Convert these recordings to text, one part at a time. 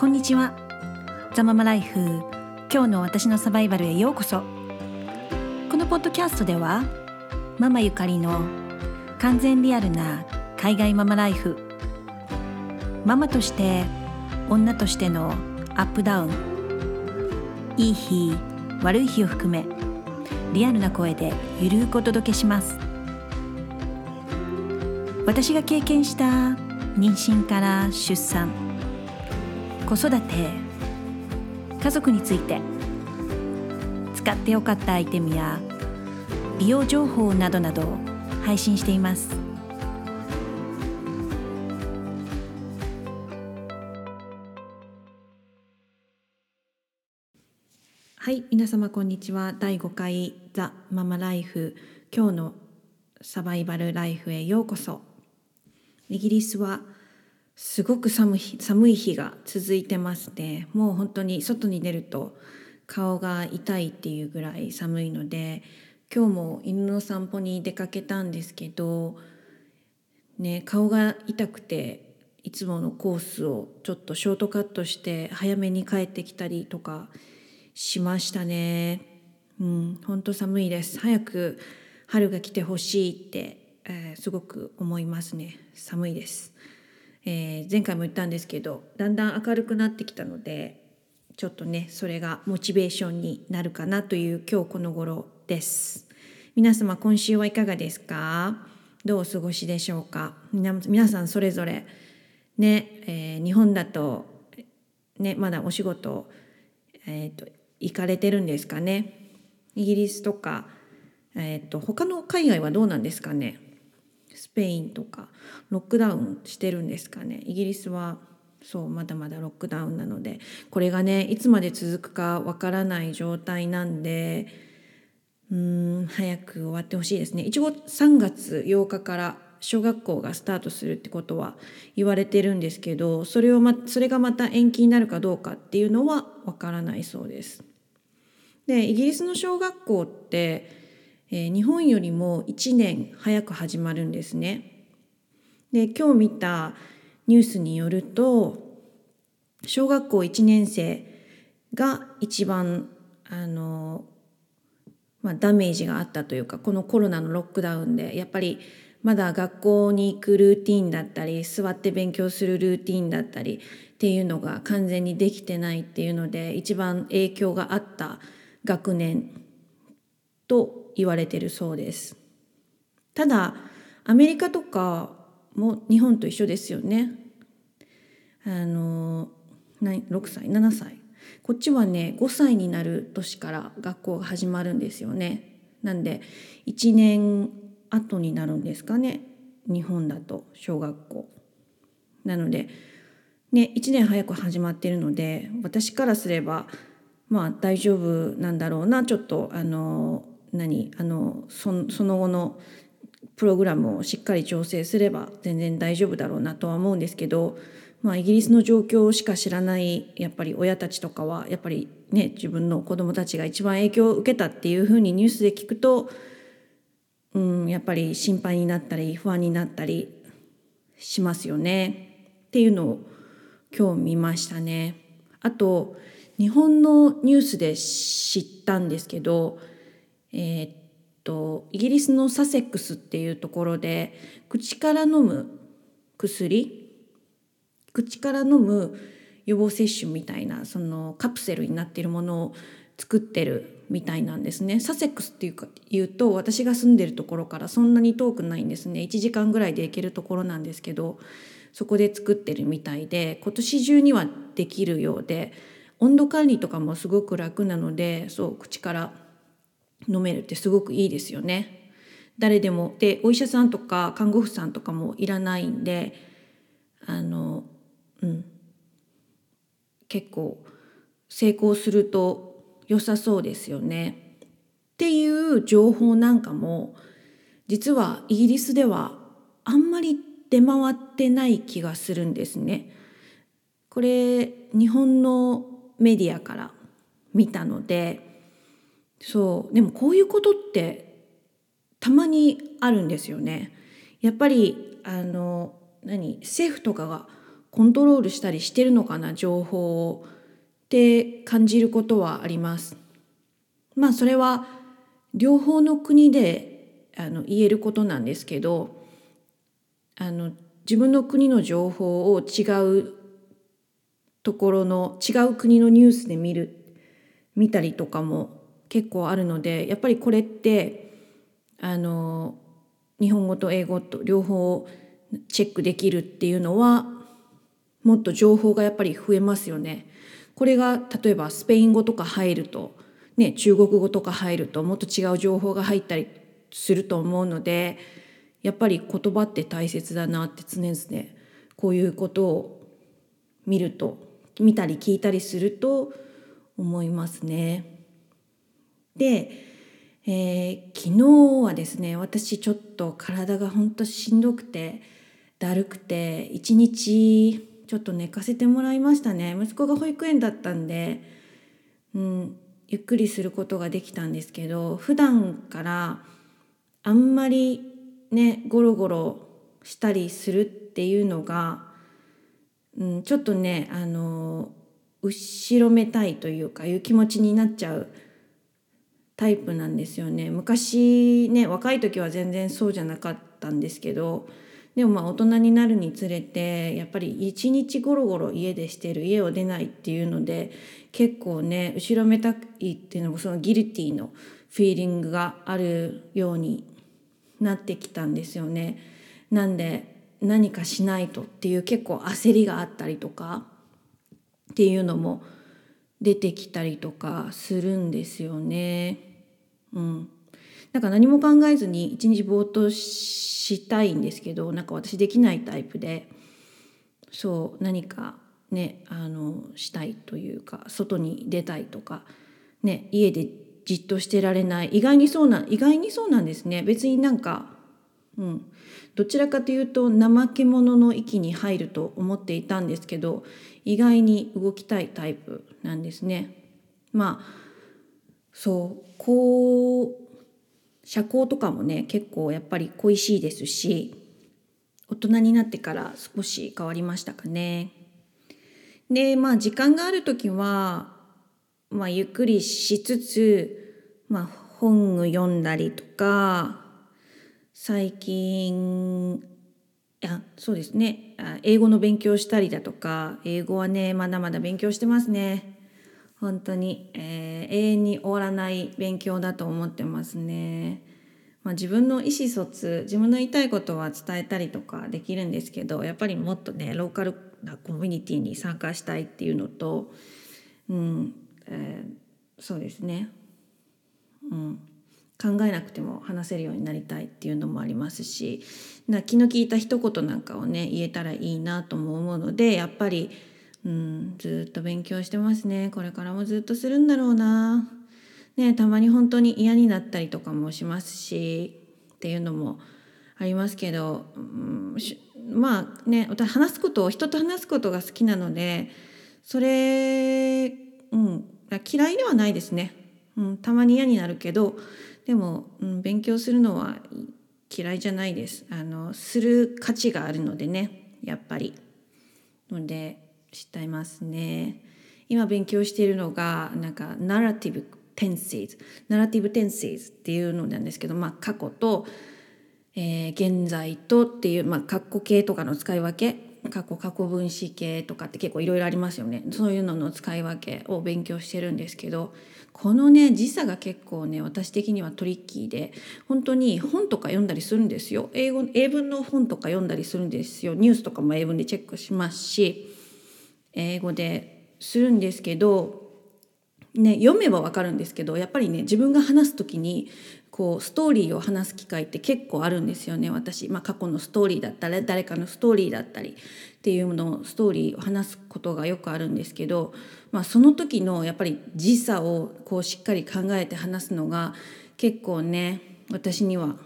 こんにちは。ザママライフ今日の私のサバイバルへようこそ。このポッドキャストではママゆかりの完全リアルな海外ママライフ。ママとして女としてのアップダウン。いい日悪い日を含めリアルな声でゆるくお届けします。私が経験した妊娠から出産。子育て家族について。使ってよかったアイテムや美容情報などなど配信しています。はい皆様こんにちは。第5回ザ・ママライフ。今日のサバイバルライフへようこそ。イギリスはすごく寒い寒い日が続いてますねもう本当に外に出ると顔が痛いっていうぐらい寒いので今日も犬の散歩に出かけたんですけどね顔が痛くていつものコースをちょっとショートカットして早めに帰ってきたりとかしましたね。うん、本当寒いです。早く春が来てほしいって、えー、すごく思いますね。寒いです。えー、前回も言ったんですけど、だんだん明るくなってきたので、ちょっとね、それがモチベーションになるかなという今日この頃です。皆様今週はいかがですか？どうお過ごしでしょうか？皆さんそれぞれね、えー、日本だとねまだお仕事え、ー、と行かれてるんですかね？イギリスとか、えーと、他の海外はどうなんですかね？スペインとかロックダウンしてるんですかね。イギリスはそうまだまだロックダウンなので。これがねいつまで続くかわからない状態なんでうん早く終わってほしいですね。一応3月8日から小学校がスタートするってことは言われてるんですけどそれをまそれがまた延期になるかどうかっていうのはわからないそうです。でイギリスの小学校って、え、日本よりも1年早く始まるんですね。で今日見たニュースによると小学校1年生が一番あの、まあ、ダメージがあったというかこのコロナのロックダウンでやっぱりまだ学校に行くルーティンだったり座って勉強するルーティンだったりっていうのが完全にできてないっていうので一番影響があった学年と言われてるそうです。ただアメリカとかも日本と一緒ですよね。あの6歳7歳こっちはね5歳になる年から学校が始まるんですよね。なんで1年後になるんですかね日本だと小学校。なのでね1年早く始まってるので私からすればまあ大丈夫なんだろうなちょっとあの何あのそその後のプログラムをしっかり調整すれば全然大丈夫だろうなとは思うんですけど、まあ、イギリスの状況しか知らないやっぱり親たちとかはやっぱりね自分の子どもたちが一番影響を受けたっていうふうにニュースで聞くと、うん、やっぱり心配になったり不安になったりしますよねっていうのを今日見ましたね。あと日本のニュースで知ったんですけど、えー、っとイギリスのサセックスっていうところで口から飲む薬口から飲む予防接種みたいなそのカプセルになっているものを作ってるみたいなんですね。サセックスっていうか言うと私が住んでるところからそんなに遠くないんですね。1時間ぐらいで行けるところなんですけどそこで作ってるみたいで今年中にはできるようで温度管理とかもすごく楽なのでそう口から飲めるってすごくいいですよね。誰でもでお医者さんとか看護婦さんとかもいらないんであのうん結構成功すると良さそうですよね。っていう情報なんかも実はイギリスではあんまり出回ってない気がするんですね。これ日本のメディアから見たのでそうでもこういうことってたまにあるんですよね。やっぱりあの何政府とかがコントロールしたりしてるのかな情報をって感じることはあります。まあそれは両方の国であの言えることなんですけどあの自分の国の情報を違うところの違う国のニュースで見る見たりとかも結構あるのでやっぱりこれってあの日本語と英語と両方チェックできるっていうのはもっと情報がやっぱり増えますよね。これが例えばスペイン語とか入ると、ね、中国語とか入るともっと違う情報が入ったりすると思うのでやっぱり言葉って大切だなって常々こういうことを見ると見たり聞いたりすると思いますね。で、えー、昨日はですね私ちょっと体がほんとしんどくてだるくて一日ちょっと寝かせてもらいましたね。息子が保育園だったんで、うん、ゆっくりすることができたんですけど普段からあんまりねゴロゴロしたりするっていうのが、うん、ちょっとねあの後ろめたいというかいう気持ちになっちゃうタイプなんですよね昔ね若い時は全然そうじゃなかったんですけどでもまあ大人になるにつれてやっぱり一日ゴロゴロ家でしてる家を出ないっていうので結構ね後ろめたいっていうのもそのギルティのフィーリングがあるようになってきたんですよね。なんで何かしないとっていう結構焦りがあったりとかっていうのも出てきたりとかするんですよね。うん、なんか何も考えずに一日ぼーっとしたいんですけどなんか私できないタイプでそう何かねあのしたいというか外に出たいとか、ね、家でじっとしてられない。意外にそうな意外にそうなんですね。別になんか、うん、どちらかというと怠け者の域に入ると思っていたんですけど意外に動きたいタイプなんですね。まあそうこう社交とかもね結構やっぱり恋しいですし大人になってから少し変わりましたかね。でまあ時間がある時は、まあ、ゆっくりしつつ、まあ、本を読んだりとか最近いやそうですね英語の勉強したりだとか英語はねまだまだ勉強してますね。本当に、えー、永遠に終わらない勉強だと思ってますね。まあ、自分の意思疎通自分の言いたいことは伝えたりとかできるんですけどやっぱりもっとねローカルなコミュニティに参加したいっていうのと、うんえー、そうですね、うん、考えなくても話せるようになりたいっていうのもありますしな気の利いた一言なんかをね言えたらいいなとも思うのでやっぱりうん、ずっと勉強してますね。これからもずっとするんだろうな、ね、たまに本当に嫌になったりとかもしますしっていうのもありますけど、うん、まあね私話すことを人と話すことが好きなのでそれ、うん、嫌いではないですね、うん、たまに嫌になるけどでも、うん、勉強するのは嫌いじゃないです。あのする価値があるのでねやっぱり。のでしていますね。今勉強しているのがなんかナラティブテンシーズナラティブテンシーズっていうのなんですけど、まあ、過去と、えー、現在とっていう、まあ、過去形とかの使い分け。過去過去分詞形とかって結構いろいろありますよね。そういうのの使い分けを勉強してるんですけどこのね時差が結構ね私的にはトリッキーで本当に本とか読んだりするんですよ。英語英文の本とか読んだりするんですよ。ニュースとかも英文でチェックしますし英語でするんですけど、ね、読めばわかるんですけどやっぱりね自分が話す時にこうストーリーを話す機会って結構あるんですよね私、まあ、過去のストーリーだったり誰かのストーリーだったりっていうのをストーリーを話すことがよくあるんですけど、まあ、その時のやっぱり時差をこうしっかり考えて話すのが結構ね私には、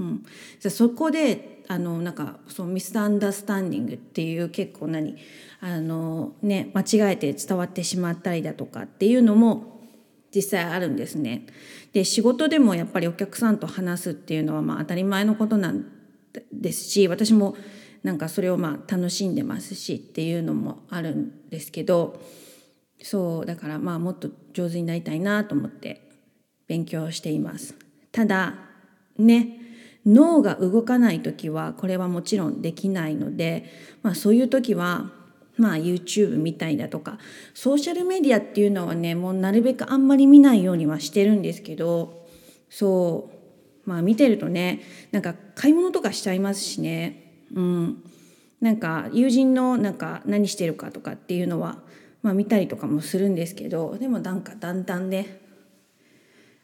うん、そこであのなんかそのミスアンダースタンディングっていう結構何あのね間違えて伝わってしまったりだとかっていうのも実際あるんですね。で仕事でもやっぱりお客さんと話すっていうのはまあ当たり前のことなんですし私もなんかそれをまあ楽しんでますしっていうのもあるんですけどそうだからまあもっと上手になりたいなと思って勉強しています。ただね脳が動かない時はこれはもちろんできないので、まあ、そういう時はまあ YouTube みたいだとかソーシャルメディアっていうのはねもうなるべくあんまり見ないようにはしてるんですけどそうまあ見てるとねなんか買い物とかしちゃいますしね。うん。なんか友人のなんか何してるかとかっていうのはまあ見たりとかもするんですけどでもなんかだんだんね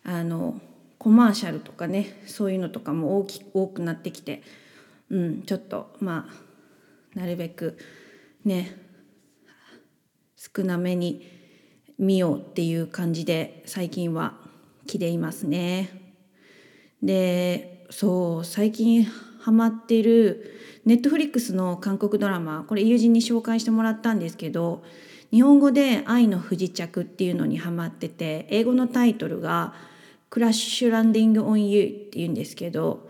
あのコマーシャルとかねそういうのとかも大き多くなってきて、うん、ちょっとまあなるべくね少なめに見ようっていう感じで最近は着ていますね。でそう最近ハマってるネットフリックスの韓国ドラマこれ友人に紹介してもらったんですけど日本語で「愛の不時着」っていうのにハマってて英語のタイトルが「 Crash Landing on You」っていうんですけど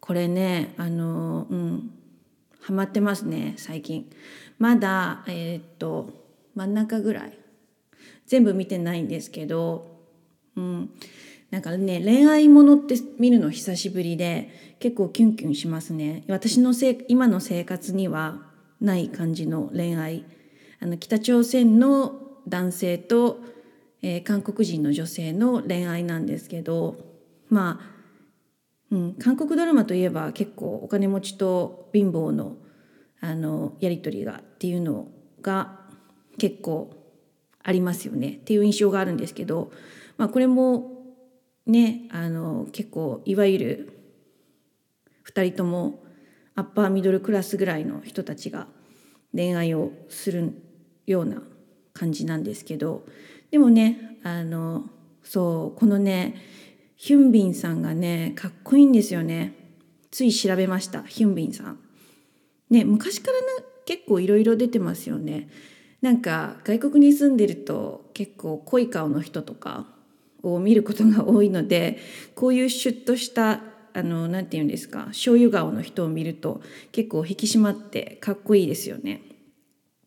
これねあのうんハマってますね最近。まだえー、っと真ん中ぐらい。全部見てないんですけど、うん、なんかね恋愛ものって見るの久しぶりで結構キュンキュンしますね。私のせい今の生活にはない感じの恋愛。あの北朝鮮の男性と、えー、韓国人の女性の恋愛なんですけどまあ、うん、韓国ドラマといえば結構お金持ちと貧乏のあのやり取りがっていうのが結構ありますよね。っていう印象があるんですけど、まあ、これもねあの結構いわゆる2人ともアッパーミドルクラスぐらいの人たちが恋愛をするような感じなんですけどでもねあのそうこのねヒュンビンさんがねかっこいいんですよねつい調べましたヒュンビンさんね昔から、ね、結構いろいろ出てますよねなんか外国に住んでると結構濃い顔の人とかを見ることが多いのでこういうシュッとしたあのなて言うんですか醤油顔の人を見ると結構引き締まってかっこいいですよね。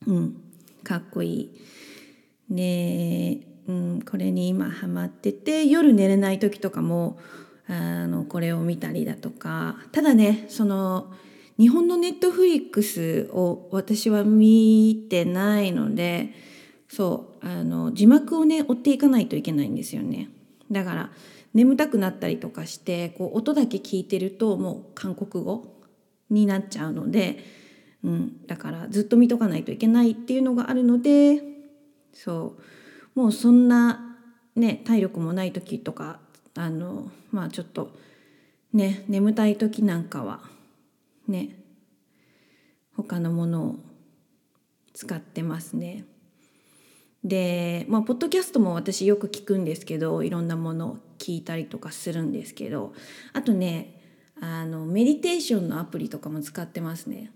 うん、かっこいい。ねうん、これに今ハマってて夜寝れない時とかもあのこれを見たりだとか。ただねその日本のネットフリックスを私は見てないのでそうあの字幕をね追っていかないといけないんですよね。だから眠たくなったりとかしてこう音だけ聞いてるともう韓国語になっちゃうので、うん、だからずっと見とかないといけないっていうのがあるのでそうもうそんなね体力もない時とかあのまあちょっとね眠たい時なんかはね他のものを使ってますね。でまあポッドキャストも私よく聞くんですけどいろんなものを聞いたりとかするんですけどあとねあのメディテーションのアプリとかも使ってますね。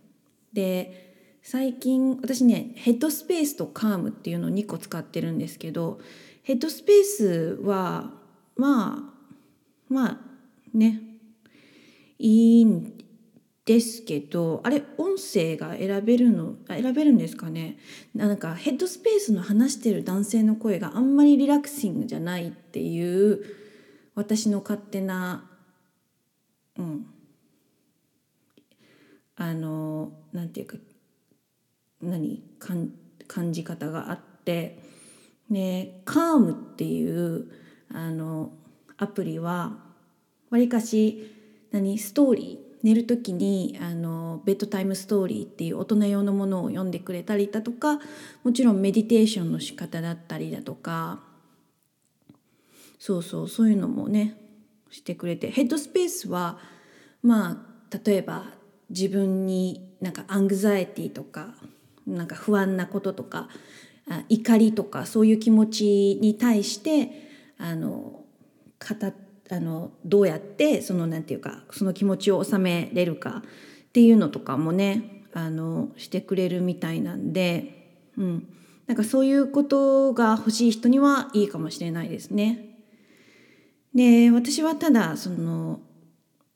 で最近私ねヘッドスペースとカームっていうのを2個使ってるんですけどヘッドスペースはまあまあねいいんですけどあれ音声が選べるの選べるんですかね？なんかヘッドスペースの話してる男性の声があんまりリラクシングじゃないっていう私の勝手なうん。あのなんていうか何感じ方があってでカームっていうあのアプリはわりかし何ストーリー寝る時にあのベッドタイムストーリーっていう大人用のものを読んでくれたりだとかもちろんメディテーションの仕方だったりだとかそうそうそういうのもねしてくれてヘッドスペースはまあ例えば自分になんかアングザエティとかなんか不安なこととか怒りとかそういう気持ちに対してあの語あのどうやってそのなんていうかその気持ちを収めれるかっていうのとかもねあのしてくれるみたいなんで、うん、なんかそういうことが欲しい人にはいいかもしれないですね。で私はただその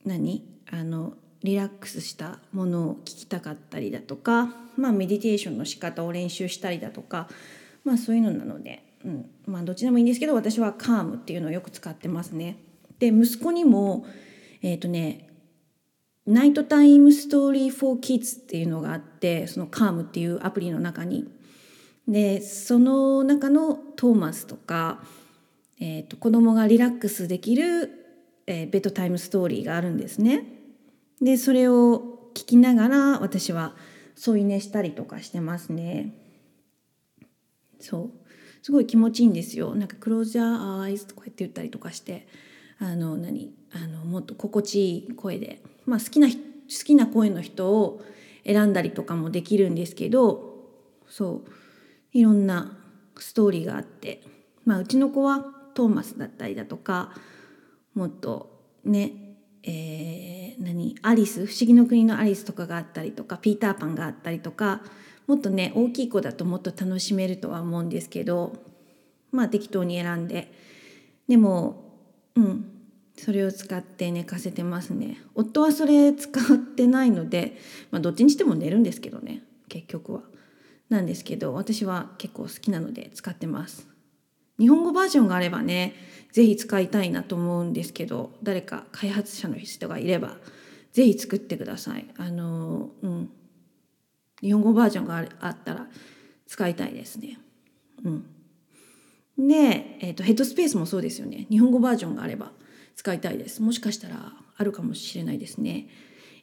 何？あのリラックスしたものを聞きたかったりだとか、まあ、メディテーションの仕方を練習したりだとか、まあ、そういうのなので、うんまあ、どっちでもいいんですけど私はカームっていうのをよく使ってますね。で息子にもえっ、ー、とねナイトタイムストーリーフォーキッズっていうのがあってそのカームっていうアプリの中にでその中のトーマスとか、えーと、子供がリラックスできる、えー、ベッドタイムストーリーがあるんですね。でそれを聞きながら私は添い寝したりとかしてますね。そう。すごい気持ちいいんですよ。なんか「クロージャーアイズ」とか言って言ったりとかしてあの何？あのもっと心地いい声で、まあ、好きな好きな声の人を選んだりとかもできるんですけどそう。いろんなストーリーがあって、まあ、うちの子はトーマスだったりだとかもっとね、えー、何？アリス？不思議の国のアリスとかがあったりとかピーターパンがあったりとかもっとね大きい子だともっと楽しめるとは思うんですけどまあ適当に選んで。でもうん。それを使って寝かせてますね。夫はそれ使ってないので、まあ、どっちにしても寝るんですけどね。結局は。なんですけど私は結構好きなので使ってます。日本語バージョンがあればね是非使いたいなと思うんですけど誰か開発者の人がいれば是非作ってください。あのうん。日本語バージョンがあったら使いたいですね。うん。で、えーとヘッドスペースもそうですよね。日本語バージョンがあれば使いたいです。もしかしたらあるかもしれないですね。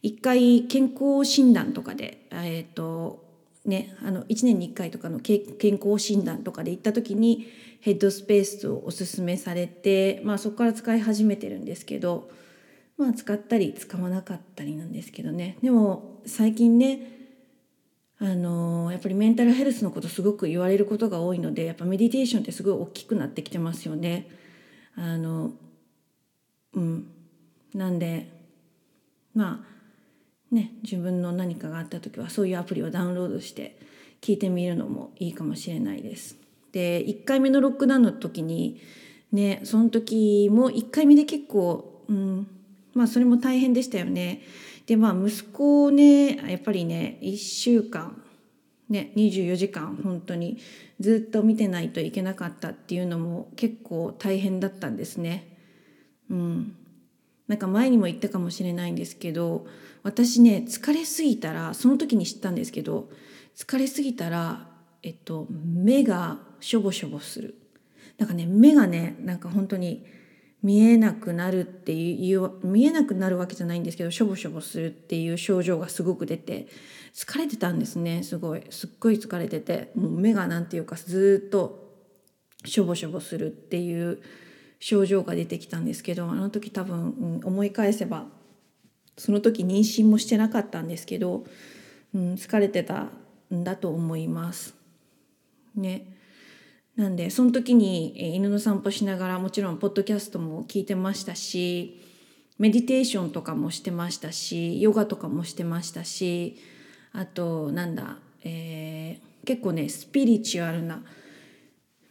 一回健康診断とかでえっ、ー、とねあの1年に1回とかの健康診断とかで行った時にヘッドスペースをおすすめされて、まあ、そこから使い始めてるんですけど、まあ、使ったり使わなかったりなんですけどねでも最近ねあのやっぱりメンタルヘルスのことすごく言われることが多いのでやっぱメディテーションってすごい大きくなってきてますよね。あのうん、なんでまあね自分の何かがあった時はそういうアプリをダウンロードして聞いてみるのもいいかもしれないです。で1回目のロックダウンの時にねその時も1回目で結構、うん、まあそれも大変でしたよね。でまあ息子をねやっぱりね1週間ね24時間本当にずっと見てないといけなかったっていうのも結構大変だったんですね。うん、なんか前にも言ったかもしれないんですけど私ね疲れすぎたらその時に知ったんですけど疲れすぎたら、えっと、目がしょぼしょぼする。なんかね目がねなんか本当に見えなくなるっていう見えなくなるわけじゃないんですけどしょぼしょぼするっていう症状がすごく出て疲れてたんですねすごい。すっごい疲れててもう目がなんていうかずっとしょぼしょぼするっていう症状が出てきたんですけどあの時多分、うん、思い返せばその時妊娠もしてなかったんですけど、うん、疲れてたんだと思います。ね。なんでその時に、犬の散歩しながらもちろんポッドキャストも聞いてましたしメディテーションとかもしてましたしヨガとかもしてましたしあとなんだ、えー、結構ねスピリチュアルな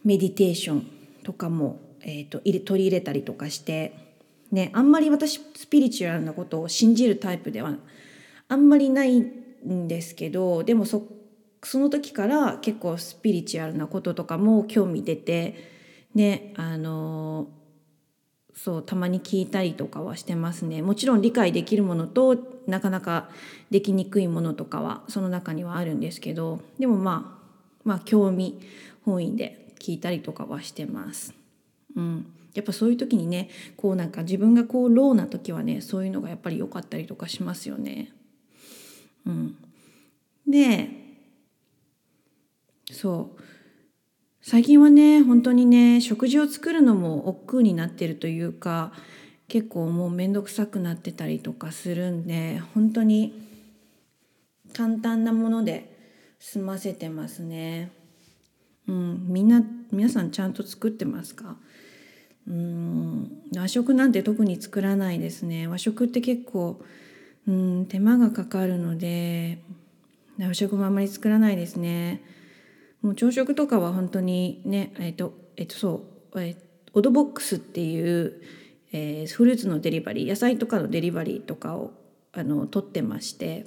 メディテーションとかもえーと、入れ取り入れたりとかして、ね、あんまり私スピリチュアルなことを信じるタイプではあんまりないんですけどでもそその時から結構スピリチュアルなこととかも興味出てねあのそうたまに聞いたりとかはしてますねもちろん理解できるものとなかなかできにくいものとかはその中にはあるんですけどでもまあまあ興味本位で聞いたりとかはしてます。うん、やっぱそういう時にねこうなんか自分がこうローな時はねそういうのがやっぱり良かったりとかしますよね。うん、でそう。最近はね本当にね食事を作るのも億劫になってるというか結構もう面倒くさくなってたりとかするんで本当に簡単なもので済ませてますね。うん、みんな皆さんちゃんと作ってますか？うん。和食なんて特に作らないですね。和食って結構うん手間がかかるので和食もあんまり作らないですね。もう朝食とかは本当にねえっ、とえっ、とそう、えー、オドボックスっていう、えー、フルーツのデリバリー野菜とかのデリバリーとかをあの取ってまして。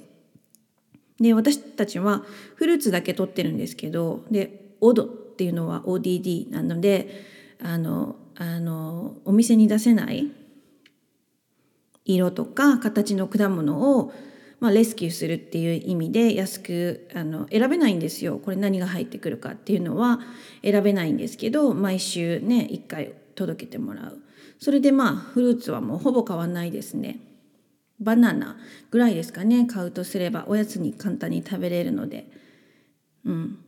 で私たちはフルーツだけ取ってるんですけどでオドっていうのは ODD なのであのあのお店に出せない色とか形の果物を、まあ、レスキューするっていう意味で安くあの選べないんですよ。これ何が入ってくるかっていうのは選べないんですけど毎週ね1回届けてもらう。それでまあフルーツはもうほぼ変わないですね。バナナぐらいですかね買うとすればおやつに簡単に食べれるので。うん。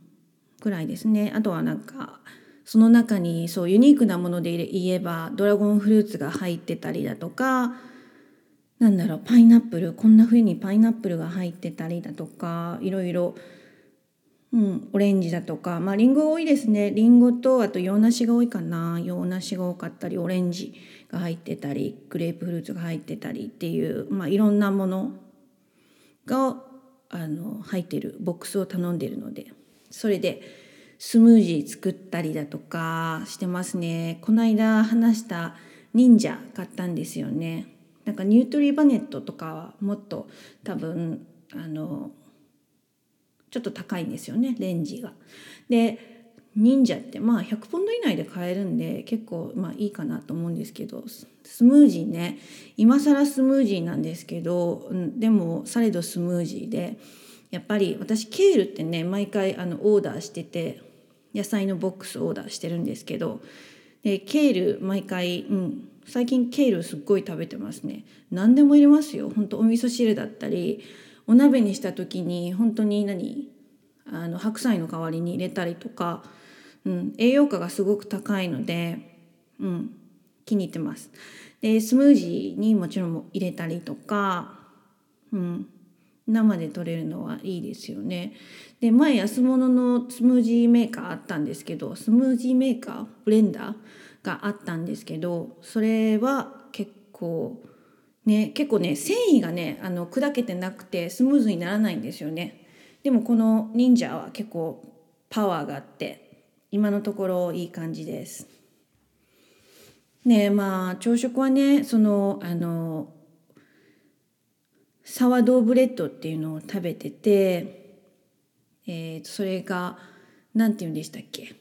ぐらいですね。あとはなんかその中にそうユニークなもので言えばドラゴンフルーツが入ってたりだとかなんだろうパイナップルこんな風にパイナップルが入ってたりだとかいろいろ、うん、オレンジだとかまありんご多いですね。りんごとあと洋梨が多いかな。洋梨が多かったりオレンジが入ってたりグレープフルーツが入ってたりっていう、まあ、いろんなものがあの入ってるボックスを頼んでるのでそれでスムージー作ったりだとかしてますねこの間話した忍者買ったんですよねなんかニュートリバネットとかはもっと多分あのちょっと高いんですよねレンジが。で忍者ってまあ100ポンド以内で買えるんで結構まあいいかなと思うんですけどスムージーね今更スムージーなんですけど、でもされどスムージーでやっぱり私ケールってね毎回あのオーダーしてて野菜のボックスオーダーしてるんですけどでケール毎回、うん、最近ケールすっごい食べてますね。何でも入れますよ。本当お味噌汁だったりお鍋にした時に本当に何あの白菜の代わりに入れたりとかうん、栄養価がすごく高いので、うん、気に入ってます。でスムージーにもちろん入れたりとか、うん、生で取れるのはいいですよね。で前安物のスムージーメーカーあったんですけどスムージーメーカーブレンダーがあったんですけどそれは結構ね結構ね繊維がねあの砕けてなくてスムーズにならないんですよね。でもこの忍者は結構パワーがあって今のところいい感じです。ねまあ朝食はねそのあのサワドーブレッドっていうのを食べてて、えー、それが何て言うんでしたっけ？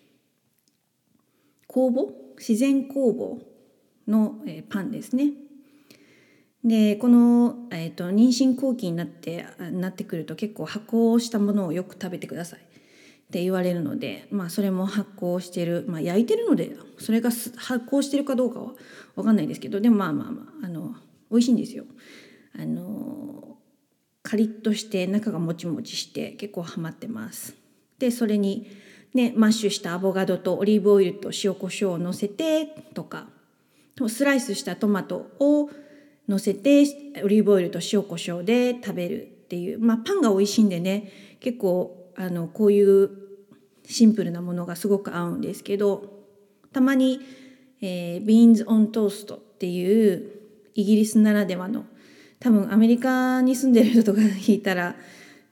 酵母？自然酵母の、えー、パンですね。でこの、えーと妊娠後期になってなってくると結構発酵したものをよく食べてください。って言われるので、まあ、それも発酵してる、まあ、焼いてるのでそれが発酵してるかどうかは分かんないですけどでもまあまあまああの美味しいんですよ。あのカリッとして中がもちもちして結構ハマってます。でそれにねマッシュしたアボカドとオリーブオイルと塩コショウをのせてとかスライスしたトマトをのせてオリーブオイルと塩コショウで食べるっていうまあパンが美味しいんでね結構あのこういうシンプルなものがすごく合うんですけどたまに、えー、 beans on toast っていうイギリスならではの多分アメリカに住んでる人とか聞いたら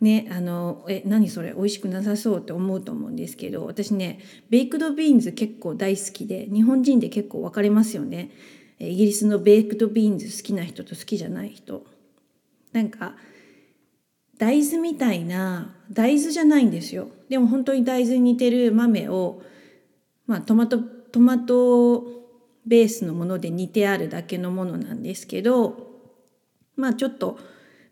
ねあのえ何それ美味しくなさそうって思うと思うんですけど私ね baked beans 結構大好きで日本人で結構分かれますよね。イギリスの baked beans 好きな人と好きじゃない人。なんか大豆みたいな大豆じゃないんですよ。でも本当に大豆に似てる豆を、まあ、トマトトマトベースのもので煮てあるだけのものなんですけどまあちょっと、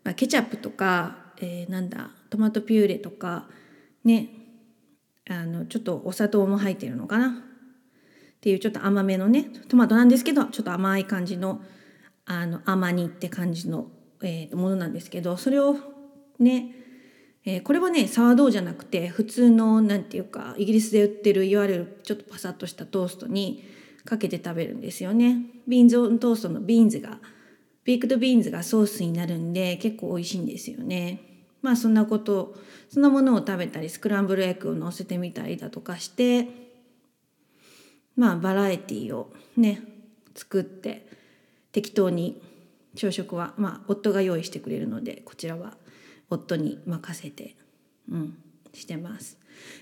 まあ、ケチャップとか、えー、なんだトマトピューレとかねあのちょっとお砂糖も入ってるのかな？っていうちょっと甘めのねトマトなんですけどちょっと甘い感じのあの甘煮って感じの、えー、ものなんですけどそれをね、えー、これはね sourdough じゃなくて普通の何て言うかイギリスで売ってるいわゆるちょっとパサッとしたトーストにかけて食べるんですよね。 beans on toast の beans が baked beans がソースになるんで結構美味しいんですよね。まあそんなことそんなものを食べたりスクランブルエッグを乗せてみたりだとかしてまあバラエティーをね作って適当に朝食はまあ夫が用意してくれるのでこちらは夫に任せて、うん、してます。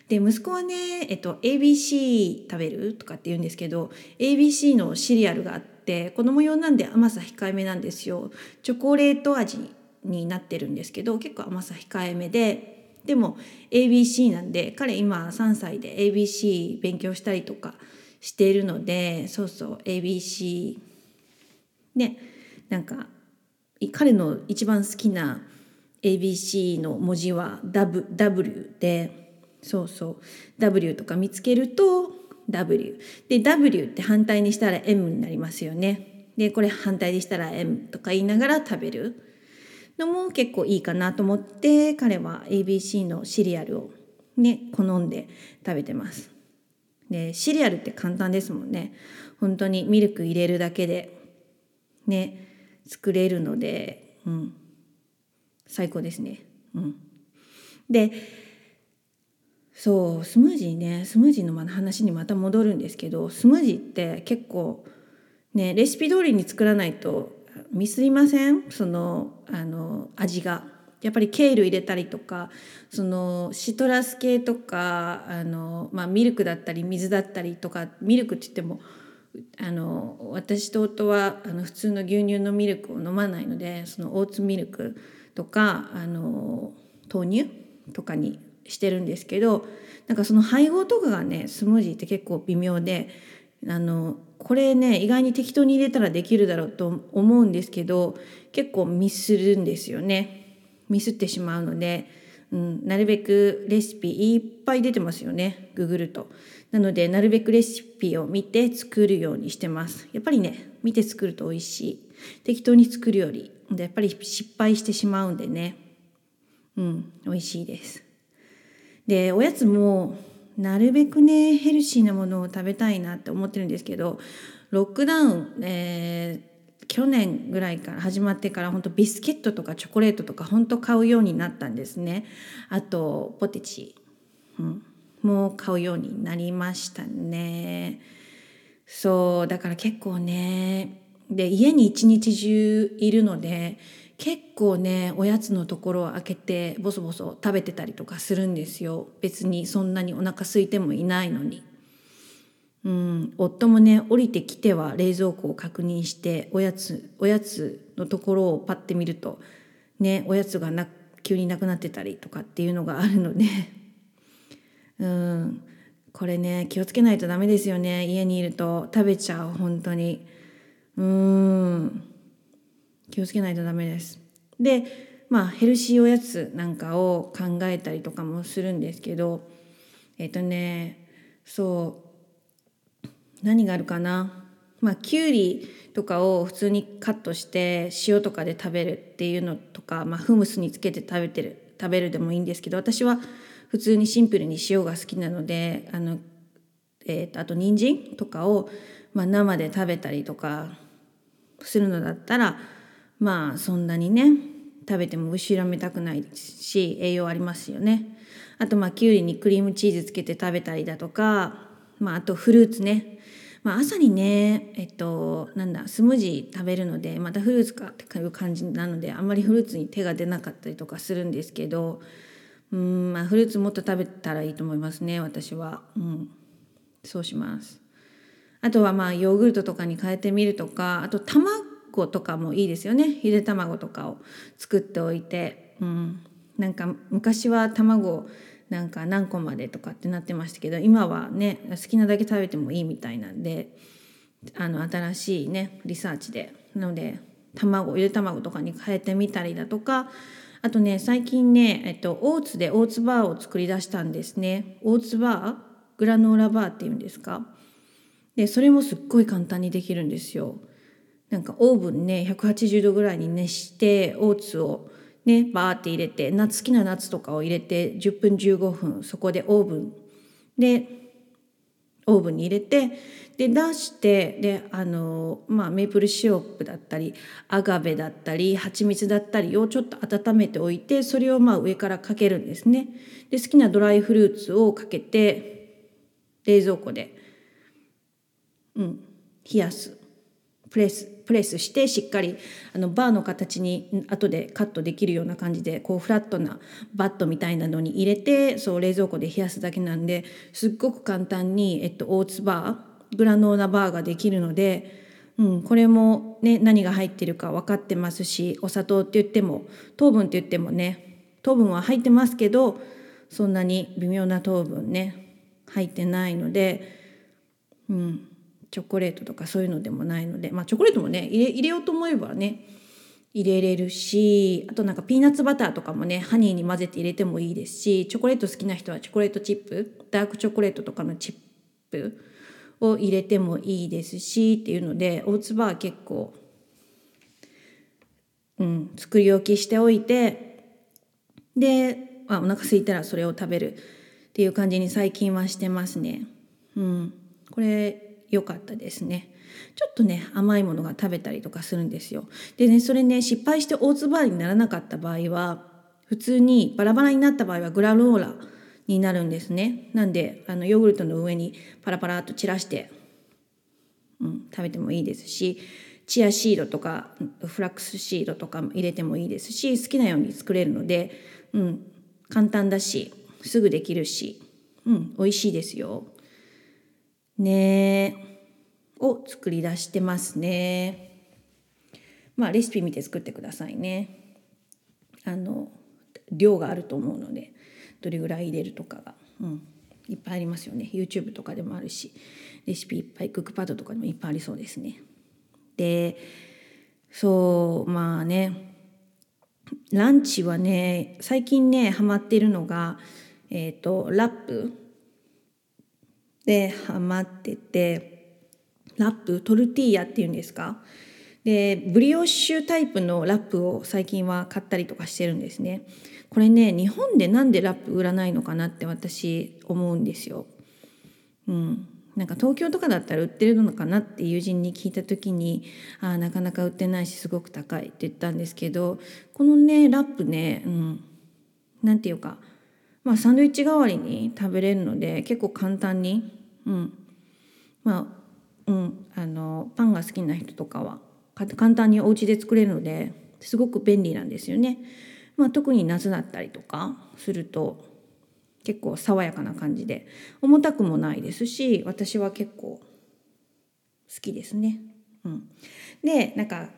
で息子はね、えっと、ABC 食べるとかって言うんですけど ABC のシリアルがあってて子供用なんで甘さ控えめなんですよ。チョコレート味になってるんですけど結構甘さ控えめででも ABC なんで彼今3歳で ABC 勉強したりとかしているのでそうそう ABC ねなんか彼の一番好きな ABC の文字は W, w でそうそう W とか見つけると W で W って反対にしたら M になりますよね。でこれ反対にしたら M とか言いながら食べる。のも結構いいかなと思って彼は ABC のシリアルをね好んで食べてます。でシリアルって簡単ですもんね。本当にミルク入れるだけでね作れるので、うん、最高ですね。うん、でそうスムージーねスムージーの話にまた戻るんですけどスムージーって結構ねレシピ通りに作らないとミスりません？そのあの味が。やっぱりケール入れたりとかそのシトラス系とかあの、まあ、ミルクだったり水だったりとかミルクって言ってもあの私と夫はあの普通の牛乳のミルクを飲まないのでそのオーツミルクとかあの豆乳とかにしてるんですけどなんかその配合とかがねスムージーって結構微妙であのこれね意外に適当に入れたらできるだろうと思うんですけど結構ミスるんですよね。ミスってしまうので、うん、なるべくレシピいっぱい出てますよねググると。なのでなるべくレシピを見て作るようにしてます。やっぱりね見て作ると美味しい。適当に作るよりやっぱり失敗してしまうんでね。うん美味しいです。でおやつもなるべくねヘルシーなものを食べたいなって思ってるんですけどロックダウン、えー、去年ぐらいから始まってから本当ビスケットとかチョコレートとか本当買うようになったんですね。あとポテチ、うん。も買うようになりましたね。そうだから結構ね。で家に一日中いるので結構ねおやつのところを開けてボソボソ食べてたりとかするんですよ。別にそんなにお腹空いてもいないのに。うん、夫もね降りてきては冷蔵庫を確認しておやつおやつのところをパッて見るとねおやつがな急になくなってたりとかっていうのがあるので。うん。これね気をつけないとダメですよね。家にいると。食べちゃう本当に。うん。気をつけないとダメです。でまあヘルシーおやつなんかを考えたりとかもするんですけどえっ、とねそう何があるかな？まあきゅうりとかを普通にカットして塩とかで食べるっていうのとか、まあ、フムスにつけて食べてる食べるでもいいんですけど私は普通にシンプルに塩が好きなのであの、えーと、あと人参とかを、まあ、生で食べたりとかするのだったらまあそんなにね食べても後ろめたくないし栄養ありますよね。あとまあきゅうりにクリームチーズつけて食べたりだとか、まあ、あとフルーツね、まあ、朝にねえっとなんだスムージー食べるのでまたフルーツかっていう感じなのであんまりフルーツに手が出なかったりとかするんですけどうんまあフルーツもっと食べたらいいと思いますね私は。うん。そうします。あとはまあヨーグルトとかに変えてみるとかあと卵とかもいいですよね。ゆで卵とかを作っておいて。うん。なんか昔は卵なんか何個までとかってなってましたけど今はね好きなだけ食べてもいいみたいなんであの新しいねリサーチで。なので卵ゆで卵とかに変えてみたりだとかあとね最近ね、えっと、オーツでオーツバーを作り出したんですね。オーツバーグラノーラバーっていうんですか？でそれもすっごい簡単にできるんですよ。なんかオーブンね180度ぐらいに熱してオーツをねバーって入れて夏好きなナッツとかを入れて10分15分そこでオーブン。でオーブンに入れてで出してであの、まあ、メープルシロップだったりアガベだったり蜂蜜だったりをちょっと温めておいてそれをまあ上からかけるんですね。で好きなドライフルーツをかけて冷蔵庫で、うん、冷やす。プレス。プレスしてしっかりあのバーの形に後でカットできるような感じでこうフラットなバットみたいなのに入れてそう冷蔵庫で冷やすだけなんですっごく簡単に、えっと、オーツバーグラノーラバーができるのでうん、これもね何が入ってるか分かってますしお砂糖って言っても糖分って言ってもね糖分は入ってますけどそんなに微妙な糖分ね入ってないので、うん、チョコレートとかそういうのでもないのでまあチョコレートもね入れ入れようと思えばね入れれるしあとなんかピーナッツバターとかもねハニーに混ぜて入れてもいいですしチョコレート好きな人はチョコレートチップダークチョコレートとかのチップを入れてもいいですしっていうのでオーツバー結構、うん、作り置きしておいてであお腹空いたらそれを食べるっていう感じに最近はしてますね。うん、これ良かったですね。ちょっとね甘いものが食べたりとかするんですよ。でねそれね失敗して大粒にならなかった場合は普通にバラバラになった場合はグラノーラになるんですね。なんであのヨーグルトの上にパラパラっと散らして、うん、食べてもいいですしチアシードとかフラックスシードとか入れてもいいですし好きなように作れるので、うん、簡単だしすぐできるし、うん、美味しいですよ。ね。を作り出してますね。まあレシピ見て作ってくださいね。あの量があると思うのでどれぐらい入れるとかが、うん、いっぱいありますよね YouTube とかでもあるしレシピいっぱいクックパッドとかでもいっぱいありそうですね。でそうまあねランチはね最近ねハマってるのが、えーとラップでハマっててラップトルティーヤっていうんですか？でブリオッシュタイプのラップを最近は買ったりとかしてるんですね。これね日本でなんでラップ売らないのかなって私思うんですよ。うん、なんか東京とかだったら売ってるのかなって友人に聞いた時に「あなかなか売ってないしすごく高い」って言ったんですけどこのねラップね、うん、なんていうか、まあ、サンドイッチ代わりに食べれるので結構簡単に、うん、まあうん、あのパンが好きな人とかは簡単にお家で作れるのですごく便利なんですよね。まあ、特に夏だったりとかすると結構爽やかな感じで重たくもないですし私は結構好きですね。うん、でなんか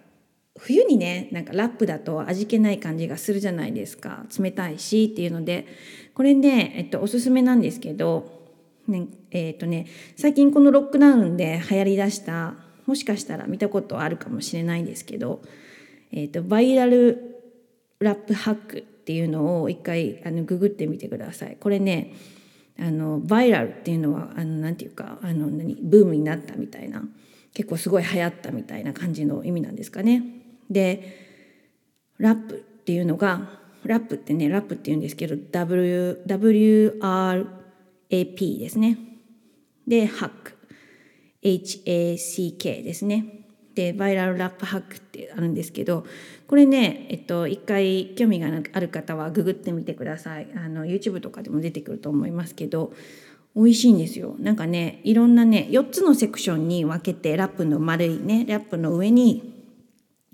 冬にねなんかラップだと味気ない感じがするじゃないですか冷たいしっていうのでこれね、えっと、おすすめなんですけどねえーとね、最近このロックダウンで流行りだしたもしかしたら見たことあるかもしれないんですけど、えーと、バイラルラップハックっていうのを一回あのググってみてください。これねあのバイラルっていうのはあのなんていうかあの何ブームになったみたいな結構すごい流行ったみたいな感じの意味なんですかね。でラップっていうのがラップってねラップっていうんですけど w WR AP ですね。で、ハック。HACK ですね。で、バイラルラップハックってあるんですけど、これね、えっと、一回興味がある方はググってみてください。あの、YouTube とかでも出てくると思いますけど、美味しいんですよ。なんかね、いろんなね、4つのセクションに分けて、ラップの丸いね、ラップの上に、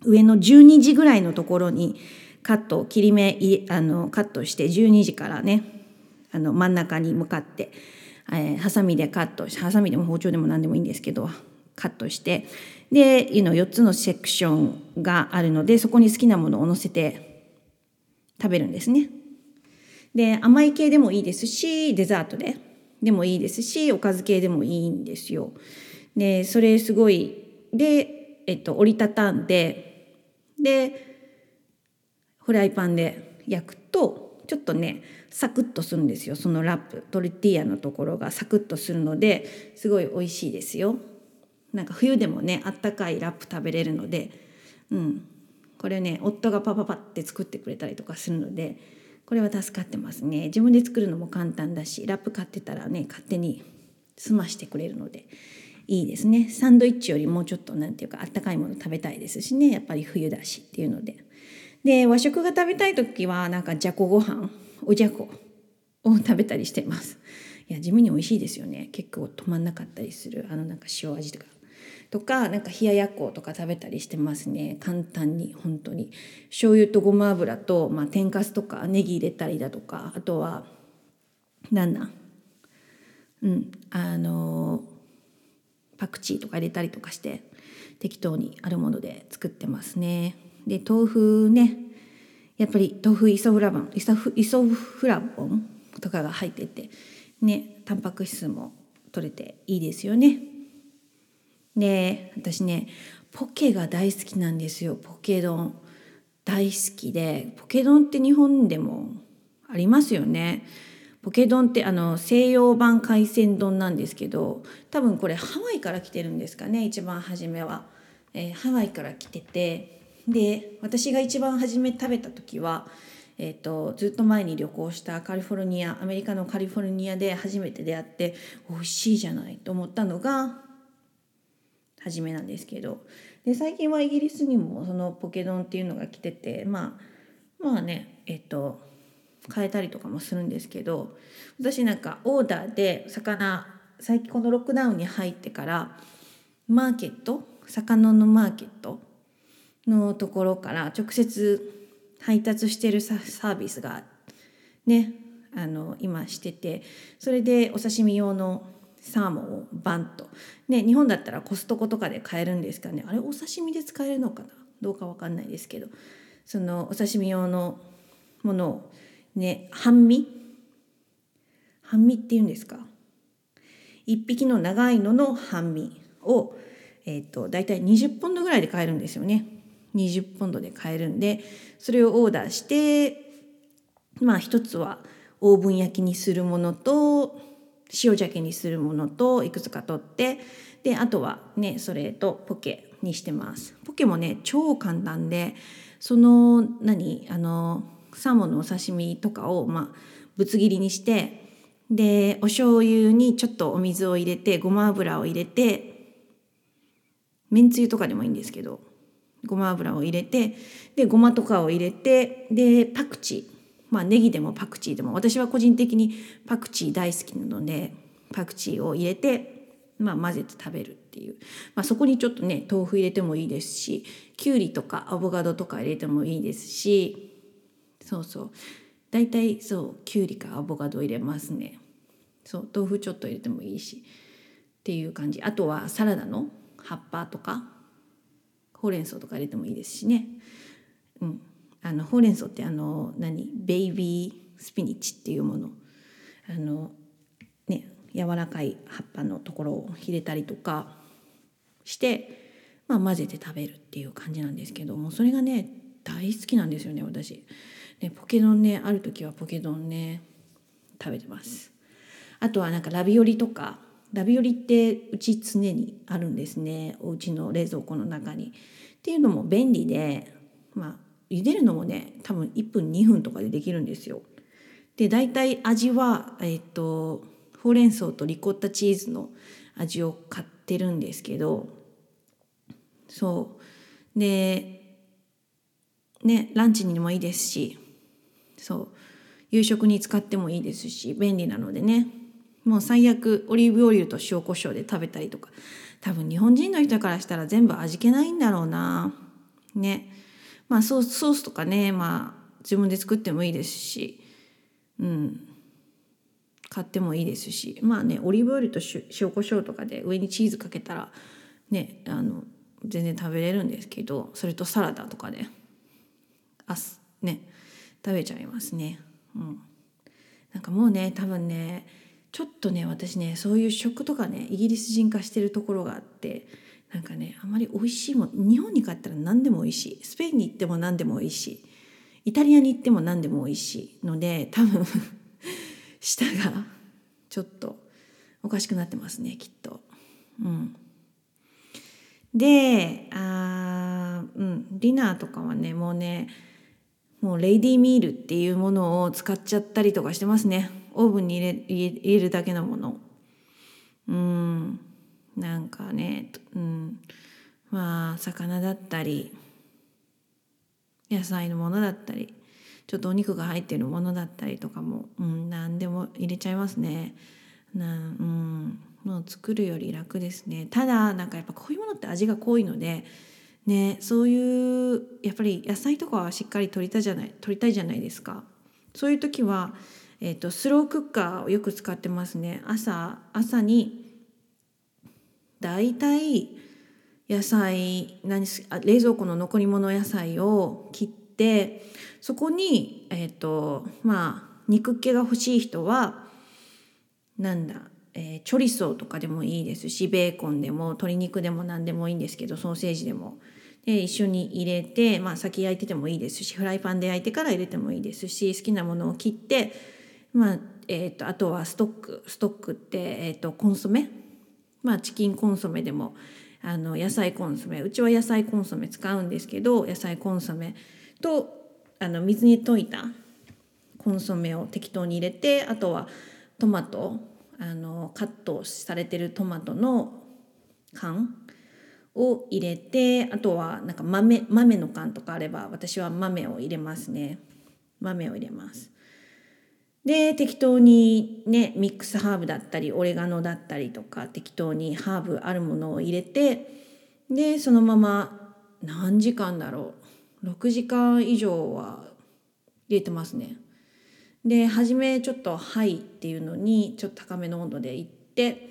上の12時ぐらいのところにカット、切り目あのカットして12時からね、あの真ん中に向かって、えー、ハサミでカットハサミでも包丁でも何でもいいんですけどカットしてでいうの4つのセクションがあるのでそこに好きなものを乗せて食べるんですね。で甘い系でもいいですしデザートででもいいですしおかず系でもいいんですよ。でそれすごいで、えっと、折りたたんででフライパンで焼くとちょっとねサクッとするんですよ。そのラップトルティーヤのところがサクッとするのですごい美味しいですよ。なんか冬でもねあったかいラップ食べれるのでうん。これね夫がパパパって作ってくれたりとかするのでこれは助かってますね。自分で作るのも簡単だしラップ買ってたらね勝手に済ましてくれるので。いいですね。サンドイッチよりもうちょっと何て言うかあったかいもの食べたいですしね。やっぱり冬だしっていうので。で和食が食べたい時はなんかじゃこご飯おじゃこを食べたりしてます。いや地味に美味しいですよね。結構止まんなかったりする。あのなんか塩味とか。とかなんか冷ややっことか食べたりしてますね。簡単に本当に。醤油とごま油と、まあ、天かすとかネギ入れたりだとか。あとはなんなん？うん。あのパクチーとか入れたりとかして適当にあるもので作ってますね。で豆腐ねやっぱり豆腐イソフラボンイソフイソフラボンとかが入っててねタンパク質も取れていいですよね。で私ねポケが大好きなんですよポケ丼大好きでポケ丼って日本でもありますよね。ポケ丼ってあの西洋版海鮮丼なんですけど多分これハワイから来てるんですかね一番初めは、えー、ハワイから来てて。で私が一番初め食べた時は、えーと、ずっと前に旅行したカリフォルニアアメリカのカリフォルニアで初めて出会って美味しいじゃないと思ったのが初めなんですけど。で最近はイギリスにもそのポケ丼っていうのが来ててまあまあねえっ、ー、と変えたりとかもするんですけど私なんかオーダーで魚最近このロックダウンに入ってからマーケット魚のマーケットのところから直接配達してるサービスがねあの今しててそれでお刺身用のサーモンをバンと、ね、日本だったらコストコとかで買えるんですかね。あれお刺身で使えるのかな？どうか分かんないですけど。そのお刺身用のものをね半身？半身っていうんですか？1匹の長いのの半身を、えーと、大体20ポンドぐらいで買えるんですよね。20ポンドで買えるんでそれをオーダーしてまあ一つはオーブン焼きにするものと塩鮭にするものといくつか取ってであとはねそれとポケにしてます。ポケもね超簡単でその何？あのサーモンのお刺身とかをまあぶつ切りにしてでお醤油にちょっとお水を入れてごま油を入れてめんつゆとかでもいいんですけどごま油を入れてでごまとかを入れてでパクチー。まあネギでもパクチーでも私は個人的にパクチー大好きなのでパクチーを入れて、まあ、混ぜて食べるっていう、まあ、そこにちょっとね豆腐入れてもいいですしきゅうりとかアボカドとか入れてもいいですしそうそう。大体そうきゅうりかアボカド入れますね。そう豆腐ちょっと入れてもいいし。っていう感じ。あとはサラダの葉っぱとかほうれん草とか入れてもいいですしね。うん。あのほうれん草ってあの何？ベイビースピニッチっていうもの。あのね柔らかい葉っぱのところを入れたりとかして、まあ、混ぜて食べるっていう感じなんですけどもそれがね大好きなんですよね私。でポケ丼ねある時はポケ丼ね食べてます。あとはなんかラビオリとかラビオリってうち常にあるんですね。お家の冷蔵庫の中に。っていうのも便利でまあ茹でるのもね多分1分2分とかでできるんですよ。で大体味はえっとほうれん草とリコッタチーズの味を買ってるんですけどそう。でねランチにもいいですしそう。夕食に使ってもいいですし便利なのでね。もう最悪オリーブオイルと塩コショウで食べたりとか。多分日本人の人からしたら全部味気ないんだろうな。ね。まあソースソースとかね。まあ自分で作ってもいいですし。うん。買ってもいいですし。まあねオリーブオイルと塩コショウとかで上にチーズかけたらねあの全然食べれるんですけどそれとサラダとかであすね。食べちゃいますね。うん、なんかもうね多分ねちょっとね私ねそういう食とかねイギリス人化してるところがあってなんかねあまり美味しいもん日本に帰ったら何でも美味しい。スペインに行っても何でも美味しい。イタリアに行っても何でも美味しい。ので多分 舌がちょっとおかしくなってますねきっと。うん、であ、うん、ディナーとかはねもうねもうレイディーミールっていうものを使っちゃったりとかしてますね。オーブンに入れ入れるだけのもの。うん。なんかね、うん、まあ魚だったり野菜のものだったりちょっとお肉が入ってるものだったりとかも、うん、何でも入れちゃいますね。なうん、もう作るより楽ですね。ただなんかやっぱこういうものって味が濃いのでね、そういうやっぱり野菜とかはしっかり取りたいじゃない取りたいじゃないですか。そういう時は、えーと、スロークッカーをよく使ってますね。朝朝にだいたい野菜何あ冷蔵庫の残り物野菜を切ってそこにえっ、ー、とまあ肉気が欲しい人はなんだ、えー、チョリソーとかでもいいですしベーコンでも鶏肉でも何でもいいんですけどソーセージでも。で一緒に入れて、まあ、先焼いててもいいですしフライパンで焼いてから入れてもいいですし好きなものを切って、まあえーと、あとはストックストックって、えーと、コンソメ、まあ、チキンコンソメでもあの野菜コンソメ。うちは野菜コンソメ使うんですけど野菜コンソメとあの水に溶いたコンソメを適当に入れてあとはトマトあのカットされてるトマトの缶を入れてあとはなんか豆豆の缶とかあれば私は豆を入れますね。豆を入れます。で適当にねミックスハーブだったりオレガノだったりとか適当にハーブあるものを入れてでそのまま何時間だろう。6時間以上は入れてますね。で初めちょっと「はい」っていうのにちょっと高めの温度でいって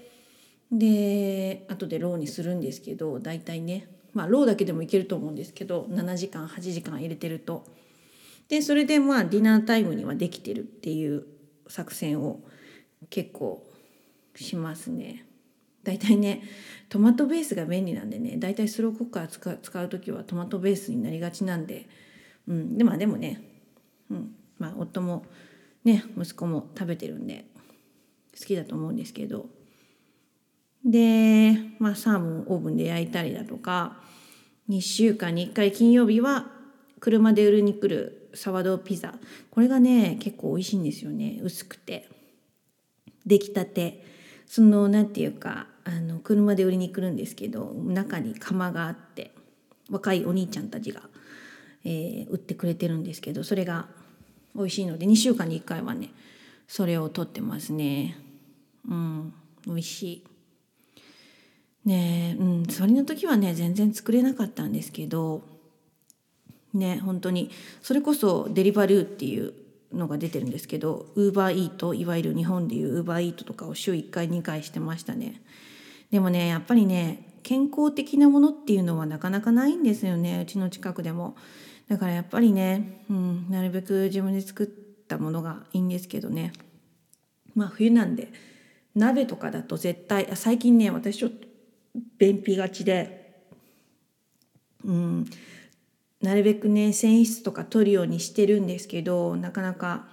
で後でローにするんですけど大体ねまあローだけでもいけると思うんですけど7時間8時間入れてると。でそれでまあディナータイムにはできてるっていう作戦を結構しますね。大体ねトマトベースが便利なんでね大体スロークッカー使う使う時はトマトベースになりがちなんで、うん、でもでもね、うんまあ、夫もね息子も食べてるんで好きだと思うんですけど。で、まあ、サーモンオーブンで焼いたりだとか2週間に1回金曜日は車で売りに来るサワドーピザ。これがね結構美味しいんですよね。薄くて。出来たて。その何て言うかあの車で売りに来るんですけど中に窯があって若いお兄ちゃんたちが、えー、売ってくれてるんですけどそれが美味しいので2週間に1回はねそれを取ってますね。うん美味しい。ねうん、座りの時はね全然作れなかったんですけどね本当に。それこそデリバルーっていうのが出てるんですけどウーバーイートいわゆる日本でいうウーバーイートとかを週1回2回してましたね。でもねやっぱりね健康的なものっていうのはなかなかないんですよねうちの近くでも。だからやっぱりね、うん、なるべく自分で作ったものがいいんですけどね。まあ冬なんで鍋とかだと絶対最近ね私ちょっと便秘がちで、うん、なるべくね繊維質とか取るようにしてるんですけどなかなか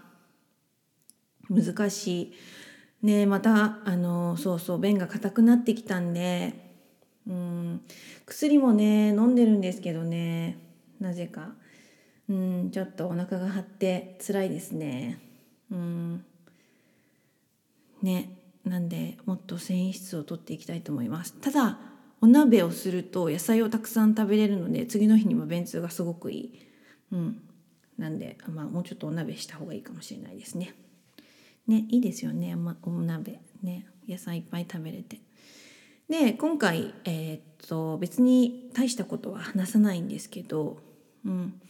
難しい。ねまたあのそうそう便が硬くなってきたんで、うん、薬もね飲んでるんですけどねなぜか、うん、ちょっとお腹が張って辛いですね。うん、ねなんでもっと繊維質を取っていきたいと思います。ただお鍋をすると野菜をたくさん食べれるので次の日にも便通がすごくいい。うん。なんでまあもうちょっとお鍋した方がいいかもしれないですね。ねいいですよね、ま、お鍋。ね。野菜いっぱい食べれて。で今回えー、っと別に大したことは話さないんですけどうん。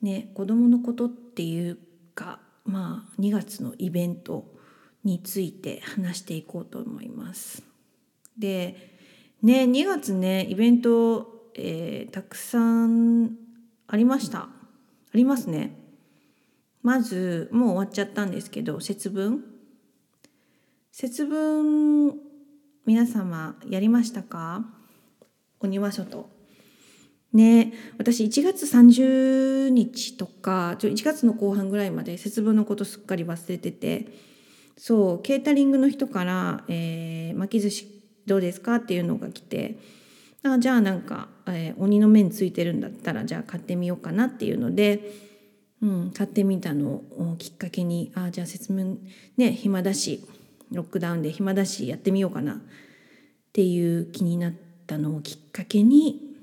ね子供のことっていうかまあ2月のイベントについて話していこうと思います。でね2月ねイベント、えー、たくさんありましたありますね。まずもう終わっちゃったんですけど節分節分皆様やりましたか？お庭外ね私1月30日とか1月の後半ぐらいまで節分のことすっかり忘れててそうケータリングの人から、えー、巻き寿司どうですかっていうのが来てあじゃあなんか、えー、鬼の面ついてるんだったらじゃあ買ってみようかなっていうので、うん、買ってみたのをきっかけにあじゃあ説明ね暇だしロックダウンで暇だしやってみようかなっていう気になったのをきっかけに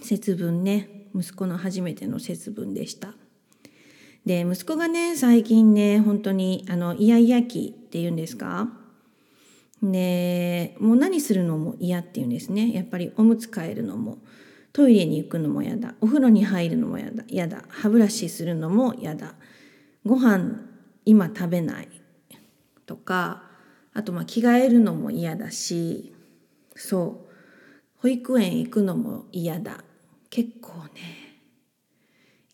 節分ね息子の初めての節分でした。で息子がね最近ね本当にあのイヤイヤ期っていうんですか？でもう何するのも嫌っていうんですね。やっぱりおむつ替えるのもトイレに行くのも嫌だ。お風呂に入るのも嫌だ。嫌だ。歯ブラシするのも嫌だ。ご飯今食べない。とかあとまあ着替えるのも嫌だしそう。保育園行くのも嫌だ。結構ね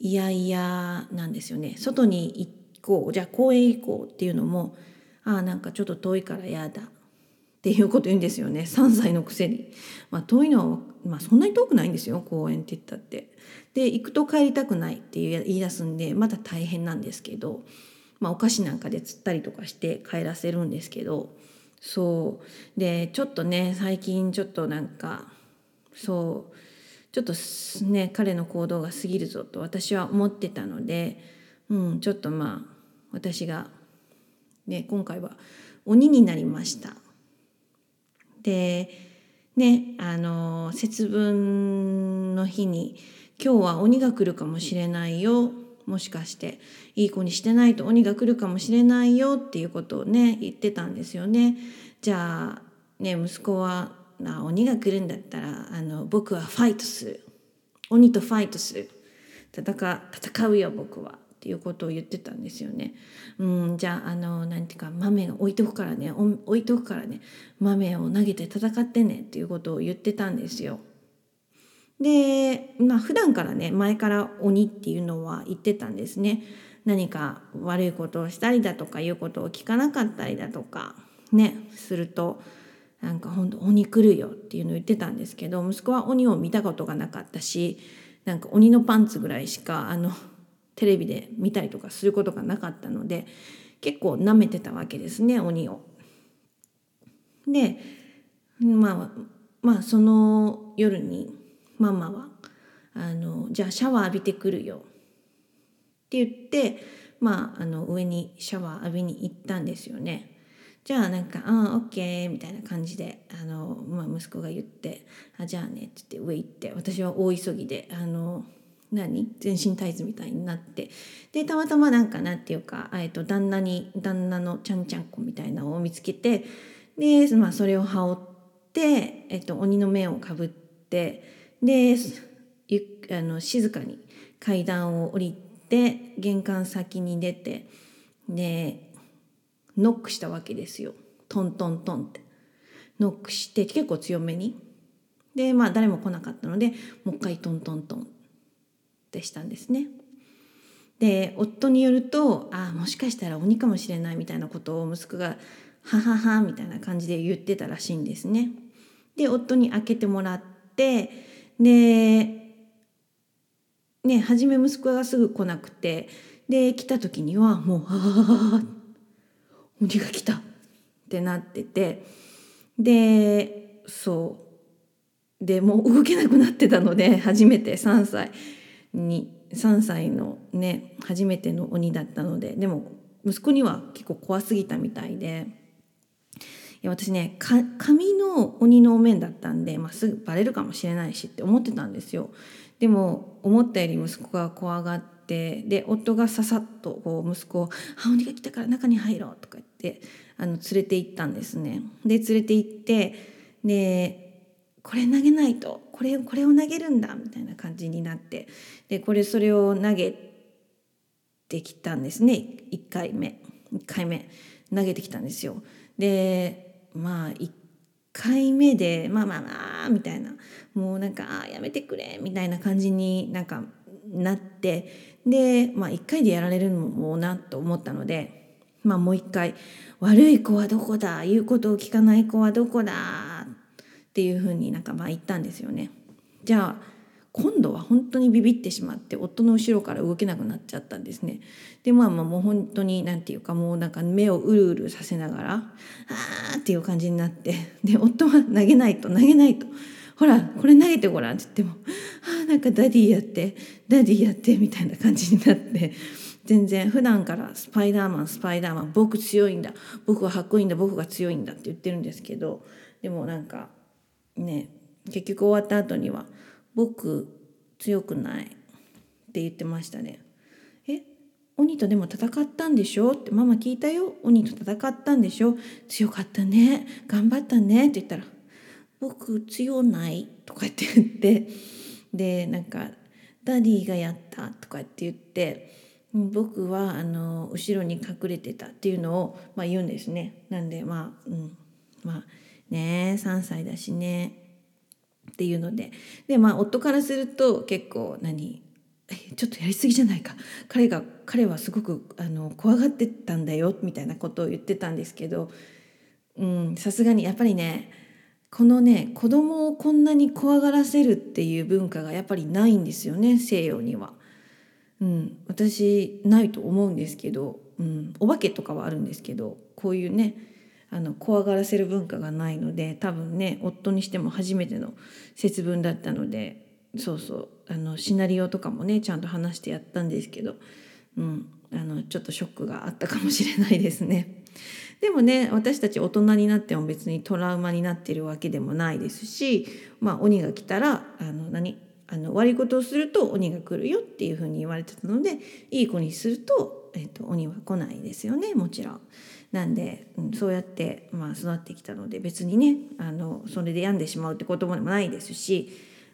いやいやなんですよね外に行こうじゃあ公園行こうっていうのもああなんかちょっと遠いから嫌だっていうこと言うんですよね3歳のくせに。まあ、遠いのは、まあ、そんなに遠くないんですよ公園って言ったって。で行くと帰りたくないって言い出すんでまだ大変なんですけど、まあ、お菓子なんかで釣ったりとかして帰らせるんですけどそうでちょっとね最近ちょっとなんかそうちょっとね彼の行動が過ぎるぞと私は思ってたので、うん、ちょっとまあ私が、ね、今回は鬼になりました。でねあの節分の日に今日は鬼が来るかもしれないよもしかしていい子にしてないと鬼が来るかもしれないよっていうことをね言ってたんですよね。じゃあね息子はあ鬼が来るんだったらあの僕はファイトする鬼とファイトする戦戦うよ僕はっていうことを言ってたんですよね。うん、じゃああのなんていうか豆を置いとくからね置いとくからね豆を投げて戦ってねっていうことを言ってたんですよ。でまあ普段からね前から鬼っていうのは言ってたんですね。何か悪いことをしたりだとかいうことを聞かなかったりだとかねするとなんか本当鬼来るよっていうのを言ってたんですけど息子は鬼を見たことがなかったしなんか鬼のパンツぐらいしかあのテレビで見たりとかすることがなかったので結構なめてたわけですね鬼を。でまあまあその夜にママはあの「じゃあシャワー浴びてくるよ」って言ってまああの上にシャワー浴びに行ったんですよね。じゃあなんか「ああオッケー」みたいな感じであの、まあ、息子が言って「あじゃあね」って言って上行って私は大急ぎであの何？全身タイツみたいになってでたまたまなんかなんていうか、えっと、旦那に旦那のちゃんちゃんこみたいなのを見つけてで、まあ、それを羽織って、えっと、鬼の面をかぶってでゆあの静かに階段を降りて玄関先に出てでノックしたわけですよトントントンってノックして結構強めにでまあ誰も来なかったのでもう一回トントントンでしたんですね。で夫によるとあもしかしたら鬼かもしれないみたいなことを息子が「ははは」みたいな感じで言ってたらしいんですね。で夫に開けてもらってでね初め息子がすぐ来なくてで来た時にはもう「ああ鬼が来た」ってなっててでそうでもう動けなくなってたので初めて3歳。に3歳のね初めての鬼だったのででも息子には結構怖すぎたみたいでいや私ね紙の鬼のお面だったんで、まあ、すぐバレるかもしれないしって思ってたんですよ。でも思ったより息子が怖がってで夫がささっとこう息子を「あ鬼が来たから中に入ろう」とか言ってあの連れて行ったんですね。で連れて行ってでこれ投げないとこれこれを投げるんだみたいな感じになってでこれそれを投げてきたんですね1回目1回目投げてきたんですよ。でまあ1回目で「まあまあまあ」みたいなもうなんか「あやめてくれ」みたいな感じになんかなってで、まあ、1回でやられるのもなと思ったので、まあ、もう1回「悪い子はどこだ言うことを聞かない子はどこだ」っていうふうになんかまあ言ったんですよね。じゃあ今度は本当にビビってしまって夫の後ろから動けなくなっちゃったんですね。でまあまあもう本当に何て言うかもうなんか目をうるうるさせながら「あー」っていう感じになってで夫は投げないと投げないと。ほらこれ投げてごらんって言っても「あなんか Daddy やってDaddy やって」みたいな感じになって全然普段からスパイダーマンスパイダーマン僕強いんだ僕はかっこいいんだ僕が強いんだって言ってるんですけどでもなんかね結局終わった後には「僕強くない」って言ってましたね。え鬼とでも戦ったんでしょ？ってママ聞いたよ。鬼と戦ったんでしょ？強かったね。頑張ったね。って言ったら「僕強ない」とかって言ってでなんか「 Daddy がやった」とかって言って僕はあの後ろに隠れてたっていうのを、まあ、言うんですね。なんでまあ、うん、まあね3歳だしね。っていうので。でまあ夫からすると結構何ちょっとやりすぎじゃないか。彼が彼はすごくあの怖がってたんだよみたいなことを言ってたんですけど。さすがにやっぱりねこのね子供をこんなに怖がらせるっていう文化がやっぱりないんですよね西洋には。うん、私ないと思うんですけど、うん、お化けとかはあるんですけどこういうねあの怖がらせる文化がないので多分ね夫にしても初めての節分だったのでそうそうあのシナリオとかもねちゃんと話してやったんですけど、うん、あのちょっとショックがあったかもしれないですね。でもね私たち大人になっても別にトラウマになってるわけでもないですし、まあ、鬼が来たらあの何？あの悪いことをすると鬼が来るよっていうふうに言われてたのでいい子にすると,、えーと、鬼は来ないですよねもちろん。なんで、うん、そうやって、まあ、育ってきたので別にねあのそれで病んでしまうってこともないですし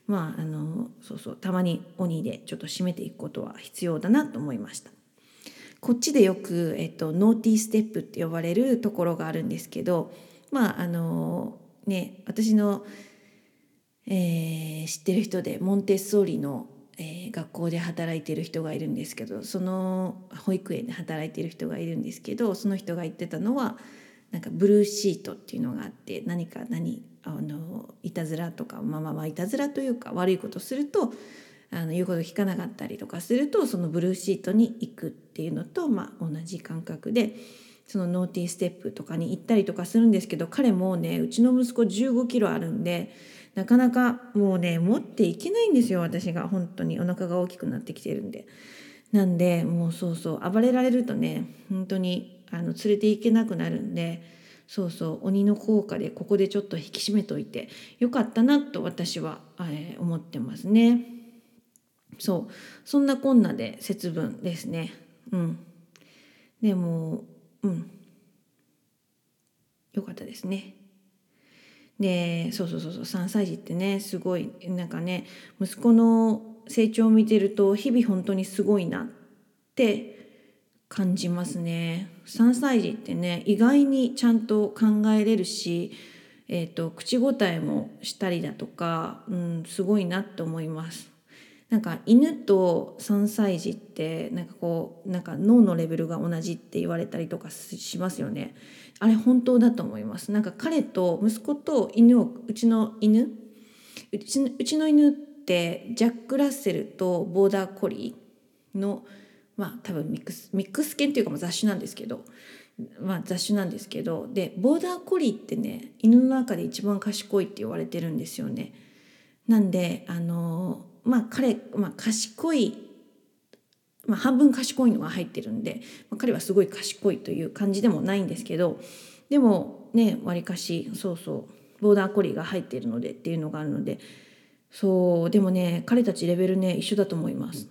まああのそうそうたまに鬼でちょっと締めていくことは必要だなと思いました。こっちでよく、えっと、ノーティーステップって呼ばれるところがあるんですけどまああのね私の、えー、知ってる人でモンテッソーリの、えー、学校で働いてる人がいるんですけどその保育園で働いてる人がいるんですけどその人が言ってたのはなんかブルーシートっていうのがあって何か何あのいたずらとかまあまあいたずらというか悪いことするとあの言うこと聞かなかったりとかするとそのブルーシートに行くっていうのと、まあ、同じ感覚でそのノーティーステップとかに行ったりとかするんですけど彼もねうちの息子15キロあるんでなかなかもうね持っていけないんですよ私が。本当に。お腹が大きくなってきてるんで。なんでもうそうそう暴れられるとね本当にあの連れていけなくなるんでそうそう鬼の効果でここでちょっと引き締めといてよかったなと私は、えー、思ってますね。そう。そんなこんなで節分ですね。うん。でもうん。よかったですね。でそうそうそうそう3歳児ってねすごいなんかね息子の成長を見てると日々本当にすごいなって感じますね3歳児ってね意外にちゃんと考えれるし、えーと、口答えもしたりだとか、うん、すごいなって思いますなんか犬と3歳児ってなんかこうなんか脳のレベルが同じって言われたりとかしますよね。あれ本当だと思います。なんか彼と息子と犬をうちの犬うちうちの犬ってジャック・ラッセルとボーダー・コリーのまあ多分ミックスミックス犬っていうかも雑種なんですけどまあ雑種なんですけどでボーダー・コリーってね犬の中で一番賢いって言われてるんですよね。なんであのまあ彼、まあ、賢い、まあ、半分賢いのが入ってるんで、まあ、彼はすごい賢いという感じでもないんですけどでもねわりかしそうそうボーダーコリーが入っているのでっていうのがあるのでそうでもね彼たちレベルね一緒だと思います。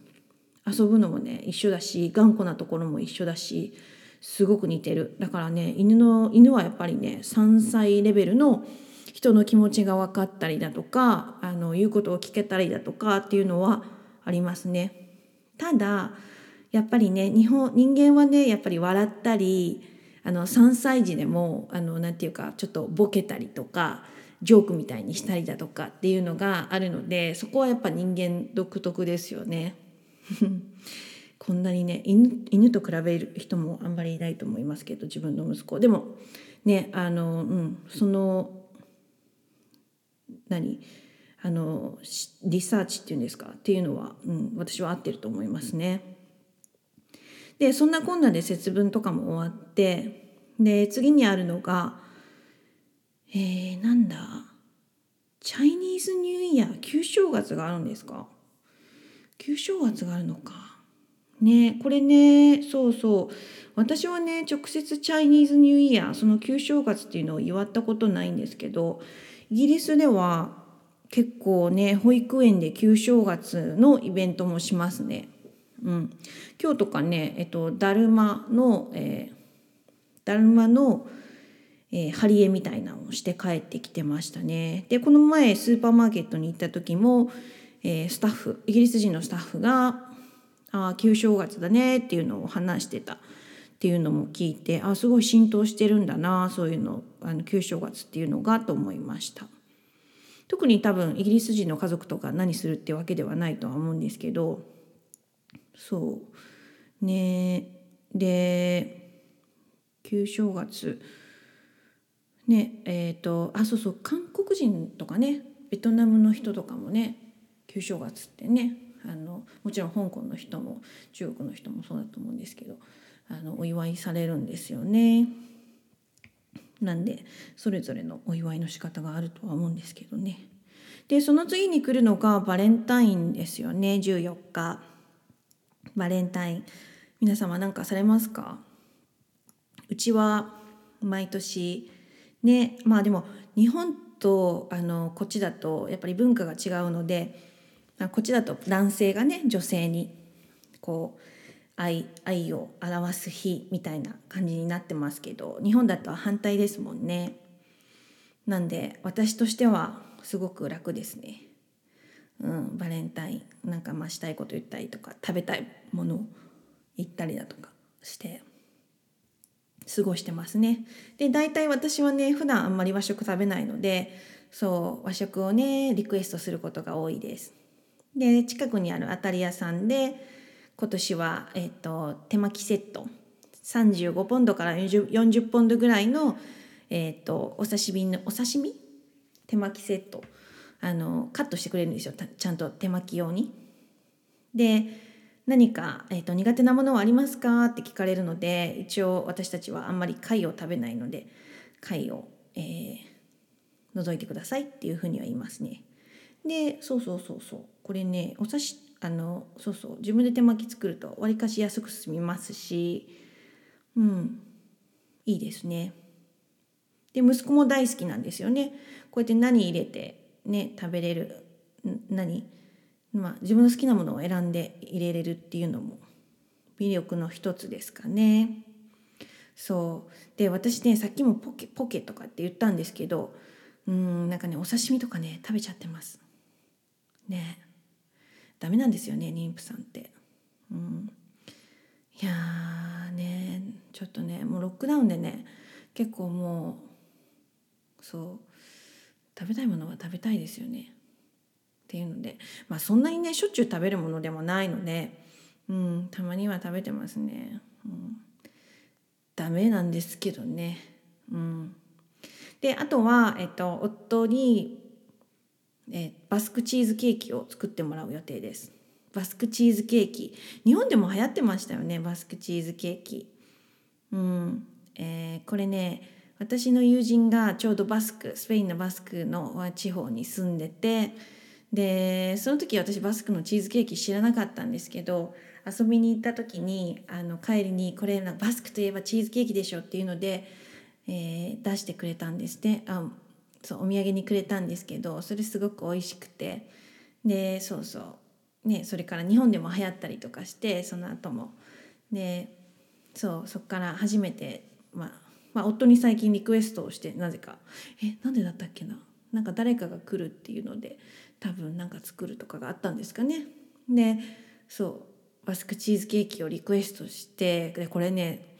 遊ぶのもね一緒だし頑固なところも一緒だしすごく似てるだからね犬の犬はやっぱりね3歳レベルの人の気持ちが分かったりだとかあの言うことを聞けたりだとかっていうのはありますね。ただやっぱりね日本人間はねやっぱり笑ったりあの3歳児でもあのなんていうかちょっとボケたりとかジョークみたいにしたりだとかっていうのがあるのでそこはやっぱ人間独特ですよね。こんなにね犬犬と比べる人もあんまりいないと思いますけど自分の息子でもねあの、うん、その何？あのリサーチっていうんですか？っていうのは、うん、私は合ってると思いますね。でそんなこんなで節分とかも終わってで次にあるのがえー、なんだ？チャイニーズニューイヤー旧正月があるんですか？旧正月があるのか。ねこれねそうそう私はね直接チャイニーズニューイヤーその旧正月っていうのを祝ったことないんですけどイギリスでは結構ね保育園で旧正月のイベントもしますね。うん、今日とかね、えっと、だるまの、えー、だるまの、えー、貼り絵みたいなのをして帰ってきてましたね。でこの前スーパーマーケットに行った時も、えー、スタッフイギリス人のスタッフが「ああ旧正月だね」っていうのを話してた。っていうのも聞いてあすごい浸透してるんだなそういうのあの旧正月っていうのがと思いました。特に多分イギリス人の家族とか何するってわけではないとは思うんですけどそうねで旧正月ねえっ、ー、とあそうそう韓国人とかねベトナムの人とかもね旧正月ってねあのもちろん香港の人も中国の人もそうだと思うんですけどあのお祝いされるんですよね。なんでそれぞれのお祝いの仕方があるとは思うんですけどね。でその次に来るのがバレンタインですよね14日。バレンタイン皆様何かされますか？うちは毎年ねまあでも日本とあのこっちだとやっぱり文化が違うのでこっちだと男性がね女性にこう愛愛を表す日みたいな感じになってますけど日本だと反対ですもんね。なんで私としてはすごく楽ですね。うん、バレンタインなんかまあしたいこと言ったりとか食べたいものを言ったりだとかして過ごしてますね。で大体私はね普段あんまり和食食べないのでそう和食をねリクエストすることが多いです。で近くにある当たり屋さんで今年は、えーと、手巻きセット。35ポンドから40ポンドぐらいの、えーと、お刺身のお刺身？手巻きセット。あのカットしてくれるんですよ。ちゃんと手巻き用に。で何か、えーと、苦手なものはありますか？って聞かれるので一応私たちはあんまり貝を食べないので貝を、えー、除いてくださいっていうふうには言いますね。でそうそうそうそう。これねお刺あのそうそう自分で手巻き作るとわりかし安く済みますしうんいいですね。で息子も大好きなんですよね。こうやって何入れてね食べれる何まあ自分の好きなものを選んで入れれるっていうのも魅力の一つですかね。そうで私ねさっきもポケポケとかって言ったんですけどうんなんかねお刺身とかね食べちゃってます。ねダメなんですよね妊婦さんって。うん、いやねちょっとねもうロックダウンでね結構もうそう食べたいものは食べたいですよね。っていうのでまあそんなにねしょっちゅう食べるものでもないので、うん、たまには食べてますね。うん、ダメなんですけどね。うん、であとは、えっと、夫にえバスクチーズケーキを作ってもらう予定です。バスクチーズケーキ日本でも流行ってましたよねバスクチーズケーキ。うんえー、これね私の友人がちょうどバスクスペインのバスクの地方に住んでてでその時私バスクのチーズケーキ知らなかったんですけど遊びに行った時にあの帰りにこれバスクといえばチーズケーキでしょっていうので、えー、出してくれたんですねあそうお土産にくれたんですけどそれすごく美味しくて。でそうそう。ねそれから日本でも流行ったりとかしてその後も。でそうそっから初めて、まあ、まあ夫に最近リクエストをしてなぜか。えなんでだったっけな。なんか誰かが来るっていうので多分なんか作るとかがあったんですかね。でそうバスクチーズケーキをリクエストしてでこれね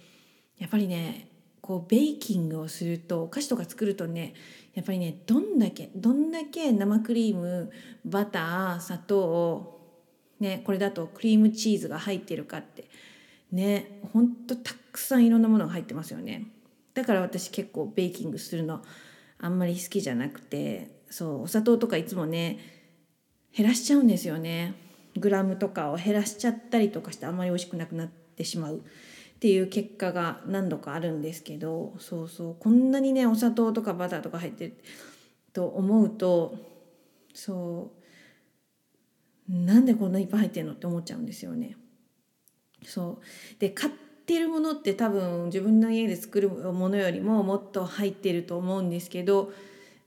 やっぱりねこうベーキングをするとお菓子とか作るとねやっぱりねどんだけどんだけ生クリームバター砂糖ねこれだとクリームチーズが入ってるかってねほんとたくさんいろんなものが入ってますよね。だから私結構ベーキングするのあんまり好きじゃなくてそうお砂糖とかいつもね減らしちゃうんですよね。グラムとかを減らしちゃったりとかしてあんまり美味しくなくなってしまう。っていう結果が何度かあるんですけどそうそうこんなにねお砂糖とかバターとか入ってると思うとそうなんでこんないっぱい入ってるのって思っちゃうんですよね。そうで買ってるものって多分自分の家で作るものよりももっと入ってると思うんですけど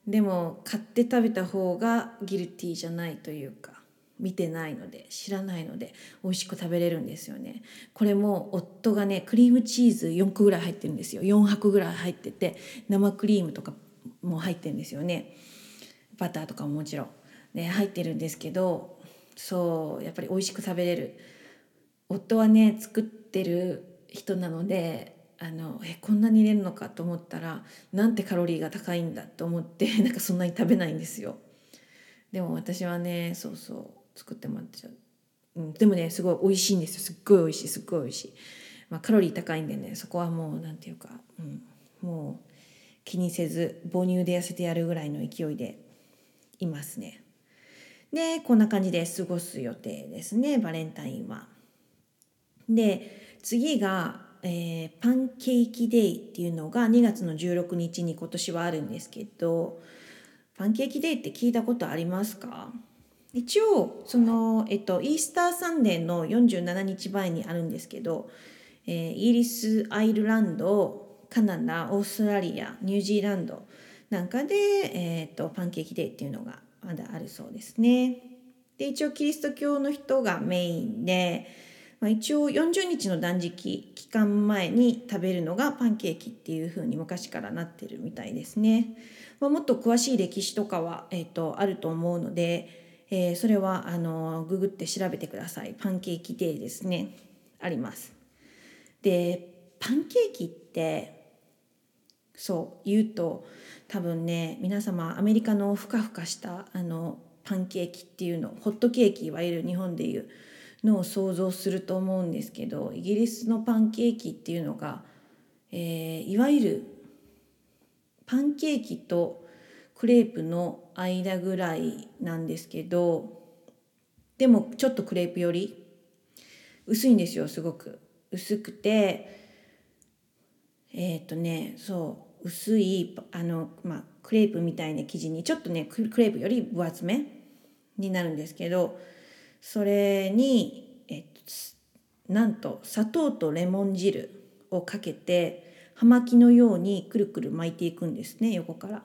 でも買って食べた方がギルティーじゃないというか見てないので知らないので美味しく食べれるんですよね。これも夫がねクリームチーズ4個ぐらい入ってるんですよ。4箱ぐらい入ってて生クリームとかも入ってるんですよね。バターとかももちろん、ね、入ってるんですけどそうやっぱり美味しく食べれる。夫はね作ってる人なのであのえこんなに入れるのかと思ったらなんてカロリーが高いんだと思って なんかそんなに食べないんですよ。でも私はねそうそう。作ってもらっちゃう、うん、でもねすごい美味しいんですよ。すっごい美味しい。すっごい美味しい、まあ、カロリー高いんでねそこはもうなんていうか、うん、もう気にせず母乳で痩せてやるぐらいの勢いでいますね。でこんな感じで過ごす予定ですねバレンタインは。で次がえー、パンケーキデイっていうのが2月の16日に今年はあるんですけどパンケーキデイって聞いたことありますか？一応その、えっと、イースターサンデーの47日前にあるんですけど、えー、イギリスアイルランドカナダオーストラリアニュージーランドなんかで、えー、っとパンケーキデイっていうのがまだあるそうですね。で一応キリスト教の人がメインでまあ、一応40日の断食期間前に食べるのがパンケーキっていう風に昔からなってるみたいですね。まあ、もっと詳しい歴史とかは、えーと、あると思うので、えー、それはあのググって調べてください。パンケーキデーですね。あります。でパンケーキってそう言うと多分ね皆様アメリカのふかふかしたあのパンケーキっていうのホットケーキいわゆる日本でいうのを想像すると思うんですけどイギリスのパンケーキっていうのが、えー、いわゆるパンケーキとクレープの間ぐらいなんですけどでもちょっとクレープより？薄いんですよすごく薄くてえっ、ー、とねそう薄いあの、まあ、クレープみたいな生地にちょっとねクレープより分厚めになるんですけどそれに、えっと、なんと砂糖とレモン汁をかけて葉巻のようにくるくる巻いていくんですね横から。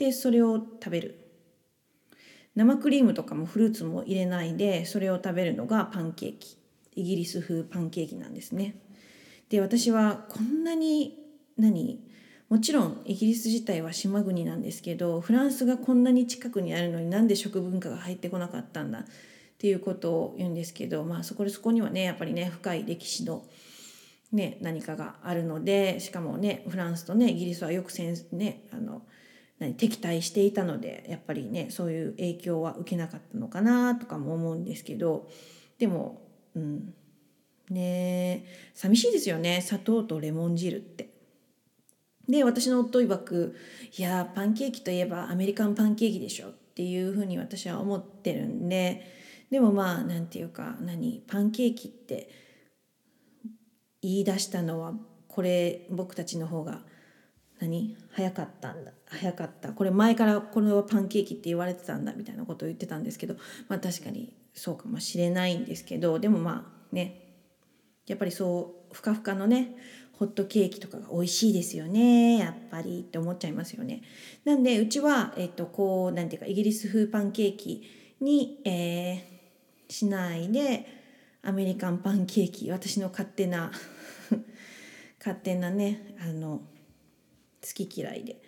でそれを食べる。生クリームとかもフルーツも入れないでそれを食べるのがパンケーキイギリス風パンケーキなんですね。で私はこんなに何？もちろんイギリス自体は島国なんですけどフランスがこんなに近くにあるのになんで食文化が入ってこなかったんだ？っていうことを言うんですけど、まあ、そこでそこにはねやっぱりね深い歴史の、ね、何かがあるのでしかもねフランスとねイギリスはよく戦、ね、あの敵対していたのでやっぱりねそういう影響は受けなかったのかなとかも思うんですけどでもうん。ね寂しいですよね。砂糖とレモン汁って。で私の夫曰く「いやパンケーキといえばアメリカンパンケーキでしょ」っていうふうに私は思ってるんででもまあなんていうか何パンケーキって言い出したのはこれ僕たちの方が何？早かったんだ。早かった。これ前からこれはパンケーキって言われてたんだみたいなことを言ってたんですけどまあ確かにそうかもしれないんですけどでもまあね。やっぱりそうふかふかのねホットケーキとかが美味しいですよねやっぱりって思っちゃいますよね。なんでうちは、えっと、こうなんていうかイギリス風パンケーキに、えー、しないでアメリカンパンケーキ私の勝手な 勝手なねあの好き嫌いで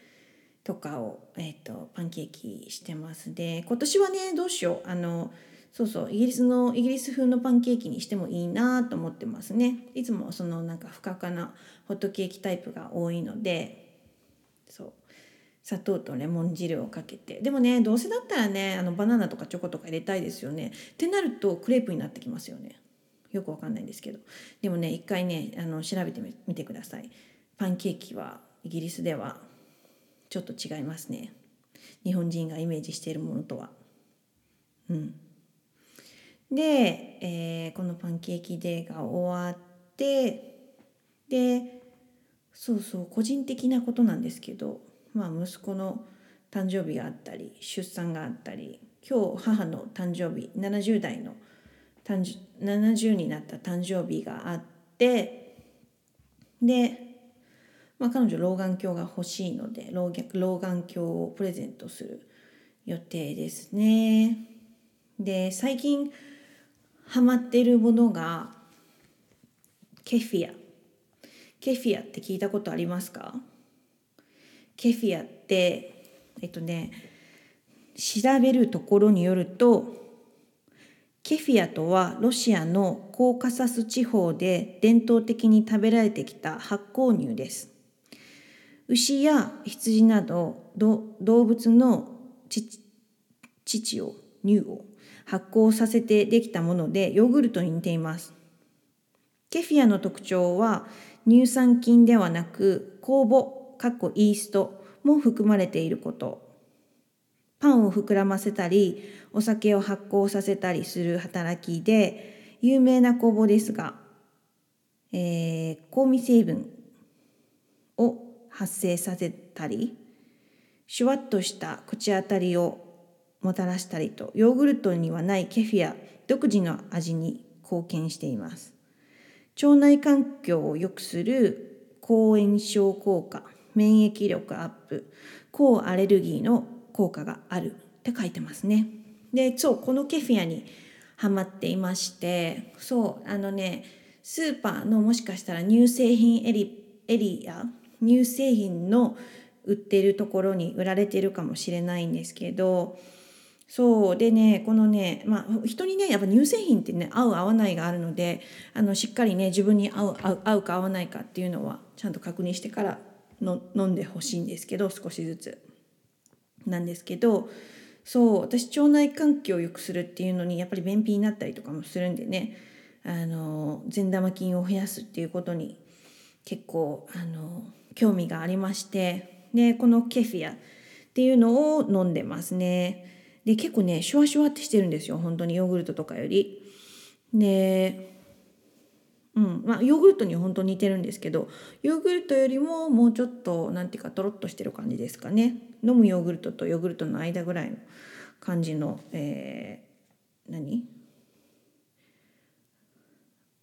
とかを、えーと、パンケーキしてます。で今年はねどうしよう。あのそうそうイギリスのイギリス風のパンケーキにしてもいいなと思ってますね。いつもそのなんかふかかなホットケーキタイプが多いのでそう。砂糖とレモン汁をかけて。でもねどうせだったらねあのバナナとかチョコとか入れたいですよね。ってなるとクレープになってきますよね。よくわかんないんですけど。でもね一回ねあの調べてみてください。パンケーキはイギリスではちょっと違いますね。日本人がイメージしているものとは。うん。で、えー、このパンケーキデーが終わってでそうそう個人的なことなんですけどまあ、息子の誕生日があったり出産があったり今日母の誕生日70代の70になった誕生日があってで、まあ、彼女老眼鏡が欲しいので老老眼鏡をプレゼントする予定ですね。で最近ハマってるものがケフィアケフィアって聞いたことありますか？ケフィアってえっとね調べるところによるとケフィアとはロシアのコーカサス地方で伝統的に食べられてきた発酵乳です。牛や羊など動物の乳を乳を発酵させてできたものでヨーグルトに似ています。ケフィアの特徴は乳酸菌ではなく酵母かっこイーストも含まれていること。パンを膨らませたりお酒を発酵させたりする働きで有名な酵母ですが、えー、香味成分を発生させたりシュワッとした口当たりをもたらしたりとヨーグルトにはないケフィア独自の味に貢献しています。腸内環境を良くする抗炎症効果免疫力アップ抗アレルギーの効果があるって書いてますね。でそうこのケフィアにハマっていましてそうあのねスーパーのもしかしたら乳製品エリエリア乳製品の売ってるところに売られてるかもしれないんですけどそうでねこのねまあ人にねやっぱ乳製品ってね合う合わないがあるのであのしっかりね自分に合う合う合うか合わないかっていうのはちゃんと確認してからの飲んでほしいんですけど少しずつ。なんですけどそう私腸内環境を良くするっていうのにやっぱり便秘になったりとかもするんでねあの善玉菌を増やすっていうことに結構あの興味がありましてでこのケフィアっていうのを飲んでますね。で結構ねシュワシュワってしてるんですよ本当にヨーグルトとかより。でうんまあ、ヨーグルトに本当に似てるんですけどヨーグルトよりももうちょっとなんていうかとろっとしてる感じですかね飲むヨーグルトとヨーグルトの間ぐらいの感じの、えー、何？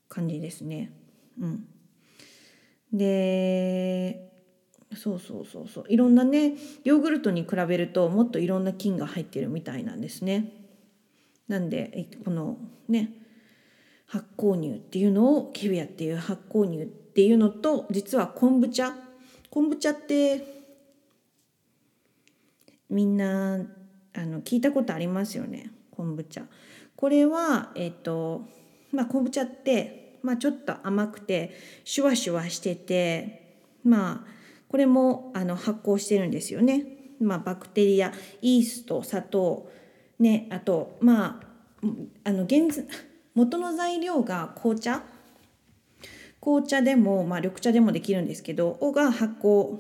感じですね。うん、でそうそうそうそういろんなねヨーグルトに比べるともっといろんな菌が入ってるみたいなんですね。なんでこのね発酵乳っていうのをキウィアっていう発酵乳っていうのと実は昆布茶昆布茶ってみんなあの聞いたことありますよね昆布茶。これはえっ、とまあ昆布茶って、まあ、ちょっと甘くてシュワシュワしててまあこれもあの発酵してるんですよね。まあ、バクテリアイースト砂糖ねあとまああの原元の材料が紅茶紅茶でも、まあ、緑茶でもできるんですけどをが発酵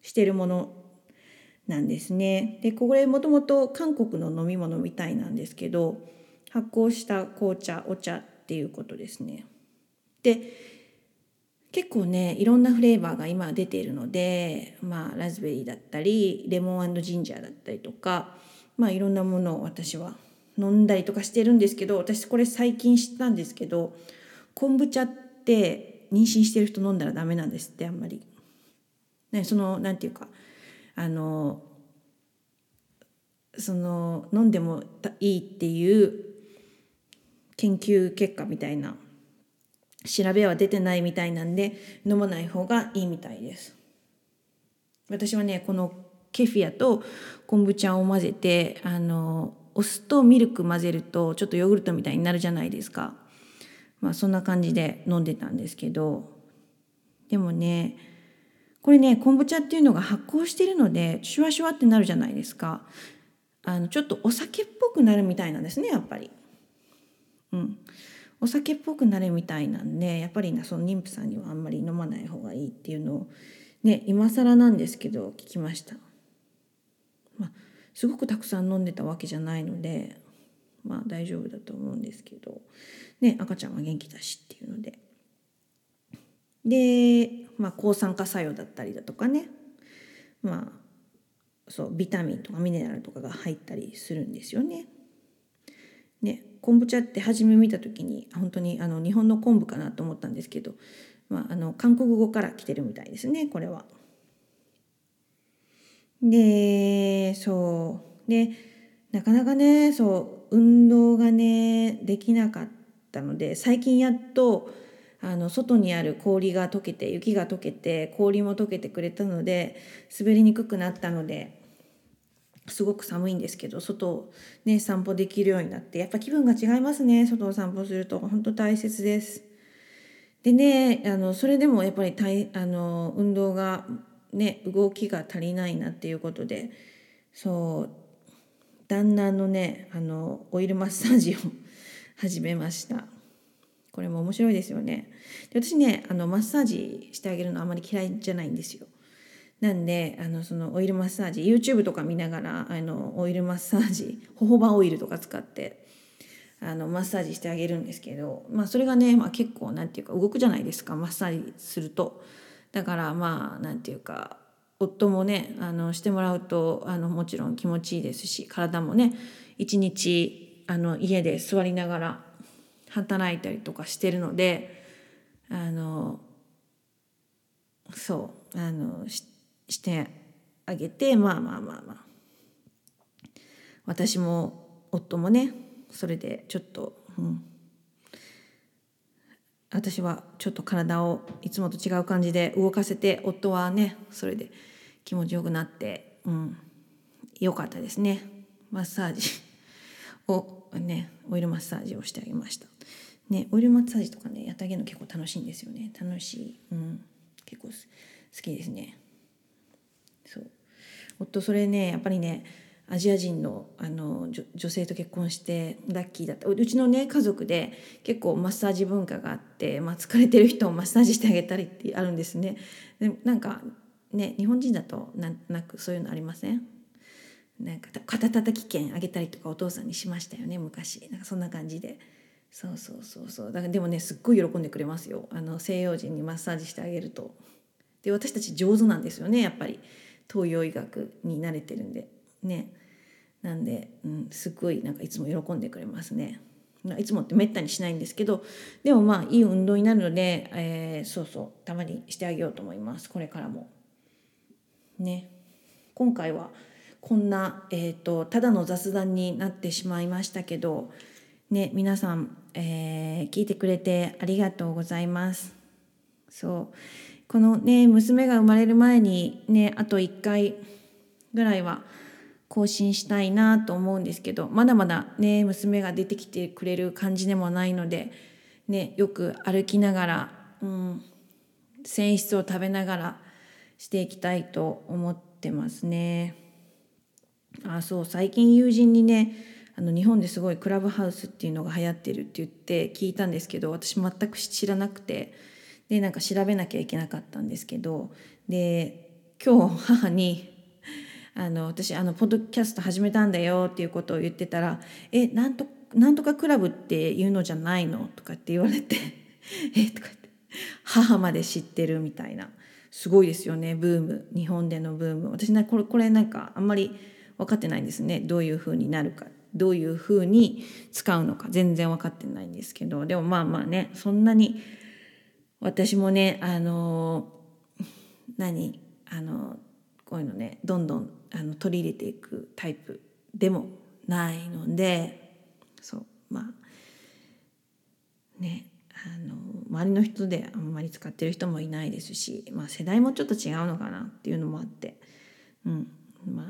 してるものなんですね。でこれもともと韓国の飲み物みたいなんですけど発酵した紅茶お茶っていうことですね。で結構ねいろんなフレーバーが今出ているのでまあラズベリーだったりレモンジンジャーだったりとかまあいろんなものを私は飲んだりとかしてるんですけど私これ最近知ったんですけど昆布茶って妊娠してる人飲んだらダメなんですってあんまり。ね、そのなんていうかあのその飲んでもいいっていう研究結果みたいな調べは出てないみたいなんで飲まない方がいいみたいです。私はねこのケフィアと昆布茶を混ぜてあのお酢とミルク混ぜるとちょっとヨーグルトみたいになるじゃないですか。まあそんな感じで飲んでたんですけど。でもねこれね昆布茶っていうのが発酵してるのでシュワシュワってなるじゃないですか。あのちょっとお酒っぽくなるみたいなんですねやっぱり。うんお酒っぽくなるみたいなんでやっぱりなその妊婦さんにはあんまり飲まない方がいいっていうのをね今更なんですけど聞きました。まあ、すごくたくさん飲んでたわけじゃないのでまあ大丈夫だと思うんですけど、ね、赤ちゃんは元気だしっていうので。で、まあ、抗酸化作用だったりだとかねまあそうビタミンとかミネラルとかが入ったりするんですよね。ね昆布茶って初め見た時に本当にあの日本の昆布かなと思ったんですけど、まあ、あの韓国語から来てるみたいですねこれは。でそうでなかなかねそう運動がねできなかったので最近やっとあの外にある氷が溶けて雪が溶けて氷も溶けてくれたので滑りにくくなったのですごく寒いんですけど外をね散歩できるようになってやっぱ気分が違いますね。外を散歩すると本当大切です。でねあのそれでもやっぱり体あの運動がね動きが足りないなっていうことでそう旦那のねあのオイルマッサージを始めました。これも面白いですよね。で私ねあのマッサージしてあげるのあまり嫌いじゃないんですよ。なんであのそのオイルマッサージ YouTube とか見ながらあのオイルマッサージホホバオイルとか使ってあのマッサージしてあげるんですけど、まあ、それがね、まあ、結構なんていうか動くじゃないですかマッサージすると。だからまあなんていうか夫もねあのしてもらうとあのもちろん気持ちいいですし体もね一日あの家で座りながら働いたりとかしてるのであのそうあのししてあげてまあまあまあまあ。私も夫もねそれでちょっと、うん、私はちょっと体をいつもと違う感じで動かせて夫はねそれで気持ちよくなって、うん、よかったですね。マッサージ をねオイルマッサージをしてあげました。ね、オイルマッサージとかねやってあげるの結構楽しいんですよね。楽しい、うん、結構好きですね。そう。夫それねやっぱりねアジア人のあの女性と結婚してラッキーだった。うちのね家族で結構マッサージ文化があって、まあ、疲れてる人をマッサージしてあげたりってあるんですね。でなんかね日本人だとなんとなくそういうのありません？なんか肩たたき券あげたりとかお父さんにしましたよね昔。なんかそんな感じで。そうそうそうそう。だからでもねすっごい喜んでくれますよ。あの西洋人にマッサージしてあげると。で私たち上手なんですよねやっぱり。東洋医学に慣れてるんでねなんで、うん、すっごいなんかいつも喜んでくれますね。いつもってめったにしないんですけどでもまあいい運動になるので、えー、そうそうたまにしてあげようと思いますこれからも。ね今回はこんな、えーと、ただの雑談になってしまいましたけど、ね、皆さん、えー、聞いてくれてありがとうございます。そうこのね娘が生まれる前にねあと1回ぐらいは更新したいなと思うんですけどまだまだね娘が出てきてくれる感じでもないので、ね、よく歩きながら、うん、繊維質を食べながらしていきたいと思ってますね。あそう最近友人にねあの日本ですごいクラブハウスっていうのが流行ってるって言って聞いたんですけど私全く知らなくてでなんか調べなきゃいけなかったんですけどで今日母にあの私あのポッドキャスト始めたんだよっていうことを言ってたら「えなんとなんとかクラブっていうのじゃないの?」とかって言われて「えとかって母まで知ってるみたいな。すごいですよねブーム。日本でのブーム。私なこれこれなんかあんまり分かってないんですね。どういうふうになるか。どういうふうに使うのか。全然分かってないんですけど。でもまあまあねそんなに私もねあの何？あのこういうのねどんどんあの取り入れていくタイプでもないのでそうまあねあの周りの人であんまり使ってる人もいないですし、まあ、世代もちょっと違うのかなっていうのもあって、うんまあ、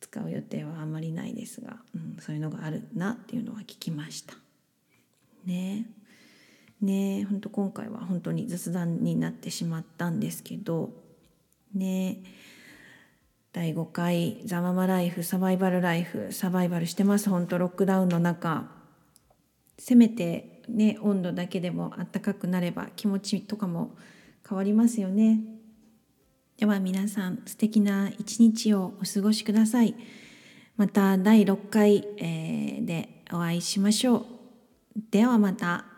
使う予定はあんまりないですが、うん、そういうのがあるなっていうのは聞きました。ねね本当今回は本当に雑談になってしまったんですけどね第5回ザママライフサバイバルライフサバイバルしてます。本当ロックダウンの中せめてね温度だけでもあったかくなれば気持ちとかも変わりますよね。では皆さん素敵な一日をお過ごしください。また第6回、えー、でお会いしましょう。ではまた。